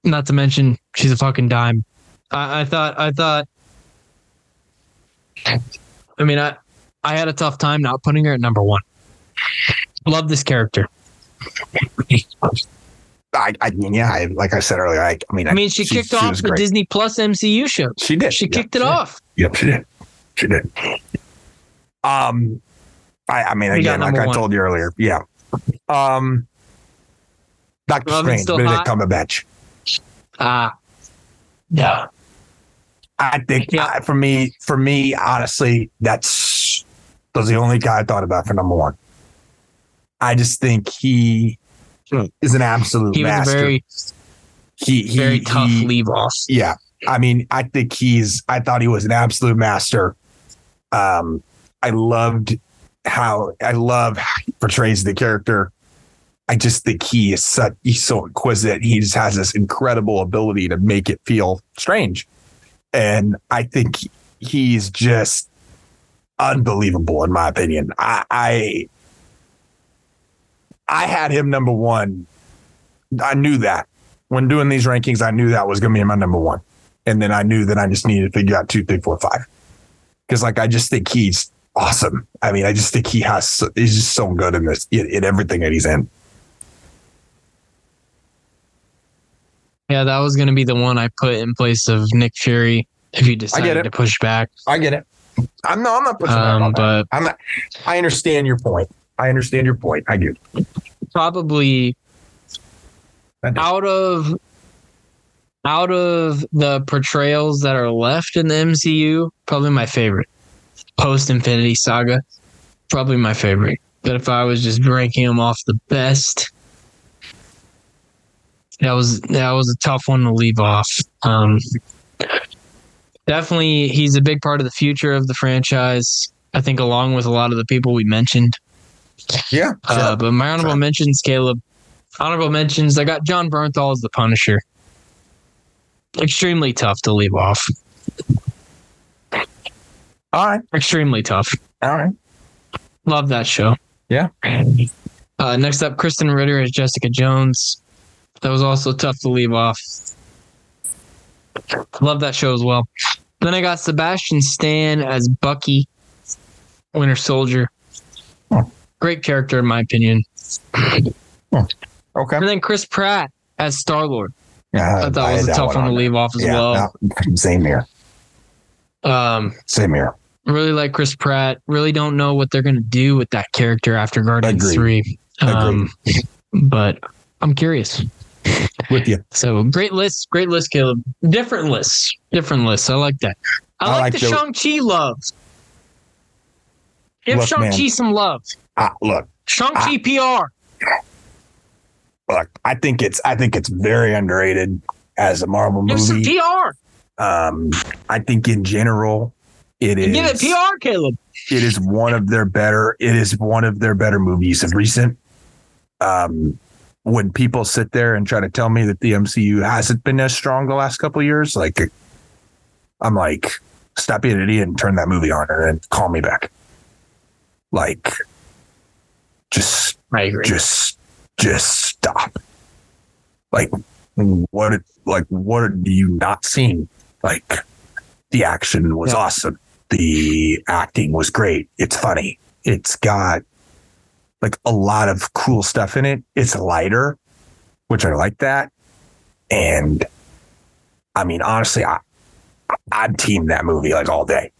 Not to mention, she's a fucking dime. I, I thought, I thought, I mean, I, I had a tough time not putting her at number one. Love this character. I, I mean, yeah, I, like I said earlier, I, I mean, I mean, she, kicked off the great. Disney Plus MCU show. She did. She Yep, kicked it off. Yep, she did. She did. Um, I, I mean, We again, like I one. told you earlier, yeah. Um, Doctor Love Strange, Benedict hot? Cumberbatch. Ah, yeah. I think Yeah. I- for me, for me, honestly, that's was the only guy I thought about for number one. I just think he Hmm. is an absolute He master. a very, he, he, very tough he- leave off. Yeah. I mean, I think he's, I thought he was an absolute master. Um, I loved how, I love how he portrays the character. I just think he is such, he's so inquisitive. He just has this incredible ability to make it feel strange. And I think he's just unbelievable, in my opinion. I, I, I had him number one. I knew that when doing these rankings, I knew that was going to be my number one. And then I knew that I just needed to figure out two, three, four, five. Because like I just think he's awesome. I mean, I just think he has he's just so good in this in, in everything that he's in. Yeah, that was going to be the one I put in place of Nick Fury if you decided to push back. I get it. I'm no, I'm not pushing back Um, that. but I'm not. I understand your point. I understand your point. I do. probably out of out of the portrayals that are left in the MCU, probably my favorite. Post Infinity Saga, probably my favorite. But if I was just ranking them off the best, that was that was a tough one to leave off. Um, definitely, he's a big part of the future of the franchise. I think, along with a lot of the people we mentioned. Yeah. Uh, but my honorable mentions, Caleb. Honorable mentions. I got Jon Bernthal as the Punisher. Extremely tough to leave off. All right. Extremely tough. All right. Love that show. Yeah. Uh, next up, Krysten Ritter as Jessica Jones. That was also tough to leave off. Love that show as well. Then I got Sebastian Stan as Bucky, Winter Soldier. Oh. Great character, in my opinion. Oh. Okay. And then Chris Pratt as Star Lord. Yeah, I thought was a tough one to leave off as there. well. No, same here. Um, Same here. really like Chris Pratt. Really don't know what they're gonna do with that character after Guardians Agreed. Three. Um, but I'm curious. With you. So great list, great list, Caleb. Different lists, different lists. I like that. I, I like, like the, Shang Chi love. Give Shang Chi some love. Uh, look, Shang Chi PR. look. I think it's I think it's very underrated as a Marvel Give some movie. PR. Um, I think in general, it is Give it PR, Caleb. it is one of their better it is one of their better movies of recent um when people sit there and try to tell me that the MCU hasn't been as strong the last couple of years like I'm like stop being an idiot and turn that movie on and then call me back. Like just I agree. just just stop. Like what like what are you not seeing? Like the action was Yeah. awesome. The acting was great. It's funny. It's got like a lot of cool stuff in it. It's lighter which i like that. And i mean honestly i i'd team that movie like all day.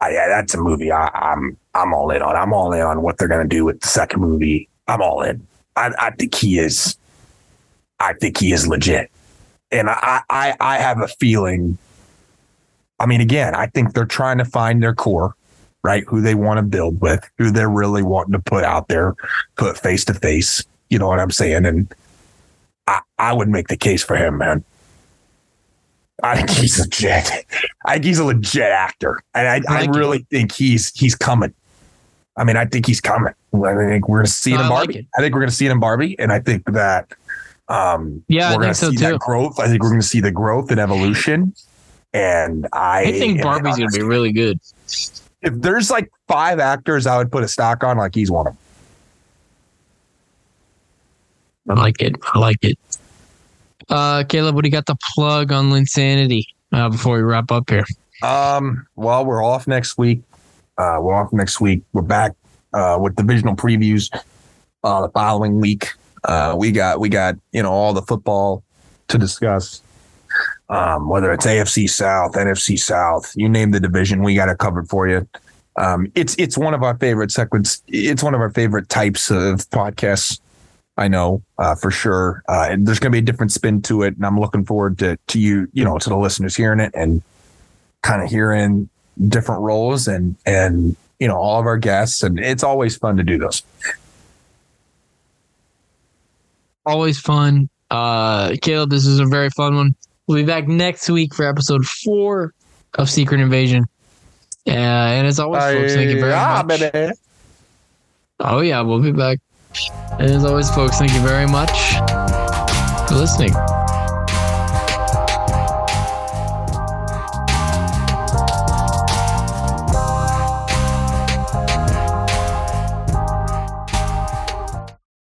I, yeah, that's a movie I, i'm i'm all in on. I'm all in on what they're to do with the second movie. I'm all in. I, I think he is i think he is legit. And i i i have a feeling I mean, again, I think they're trying to find their core, right? Who they want to build with, who they're really wanting to put out there, put face to face. You know what I'm saying? And I, I would make the case for him, man. I think he's legit. I think he's a legit actor, and I, I I, like it. really think he's he's coming. I mean, I think he's coming. I think we're going to see it in like Barbie. it. I think we're going to see it in Barbie, and I think that um, Yeah, we're going think to so see too. that growth. I think we're going to see the growth and evolution. And I, I think Barbie's gonna be really good. If there's like five actors I would put a stock on, like he's one of them. I like it. I like it. Uh, Caleb, what do you got the plug on Linsanity uh, before we wrap up here? Um, well, we're off next week. Uh, we're off next week. We're back uh, with divisional previews uh, the following week. Uh, we got we got you know all the football to discuss. Um, whether it's AFC South, NFC South, you name the division, we got it covered for you. Um, it's it's one of our favorite segments. It's one of our favorite types of podcasts. I know uh, for sure. Uh, and there's going to be a different spin to it, and I'm looking forward to to you, you know, to the listeners hearing it and kind of hearing different roles and and you know all of our guests, and it's always fun to do those. Always fun. Uh, Caleb, this is a very fun one. We'll be back next week for episode four of Secret Invasion. Uh, and as always, folks, thank you very Ah, much. baby. Oh, yeah, we'll be back. And as always, folks, thank you very much for listening.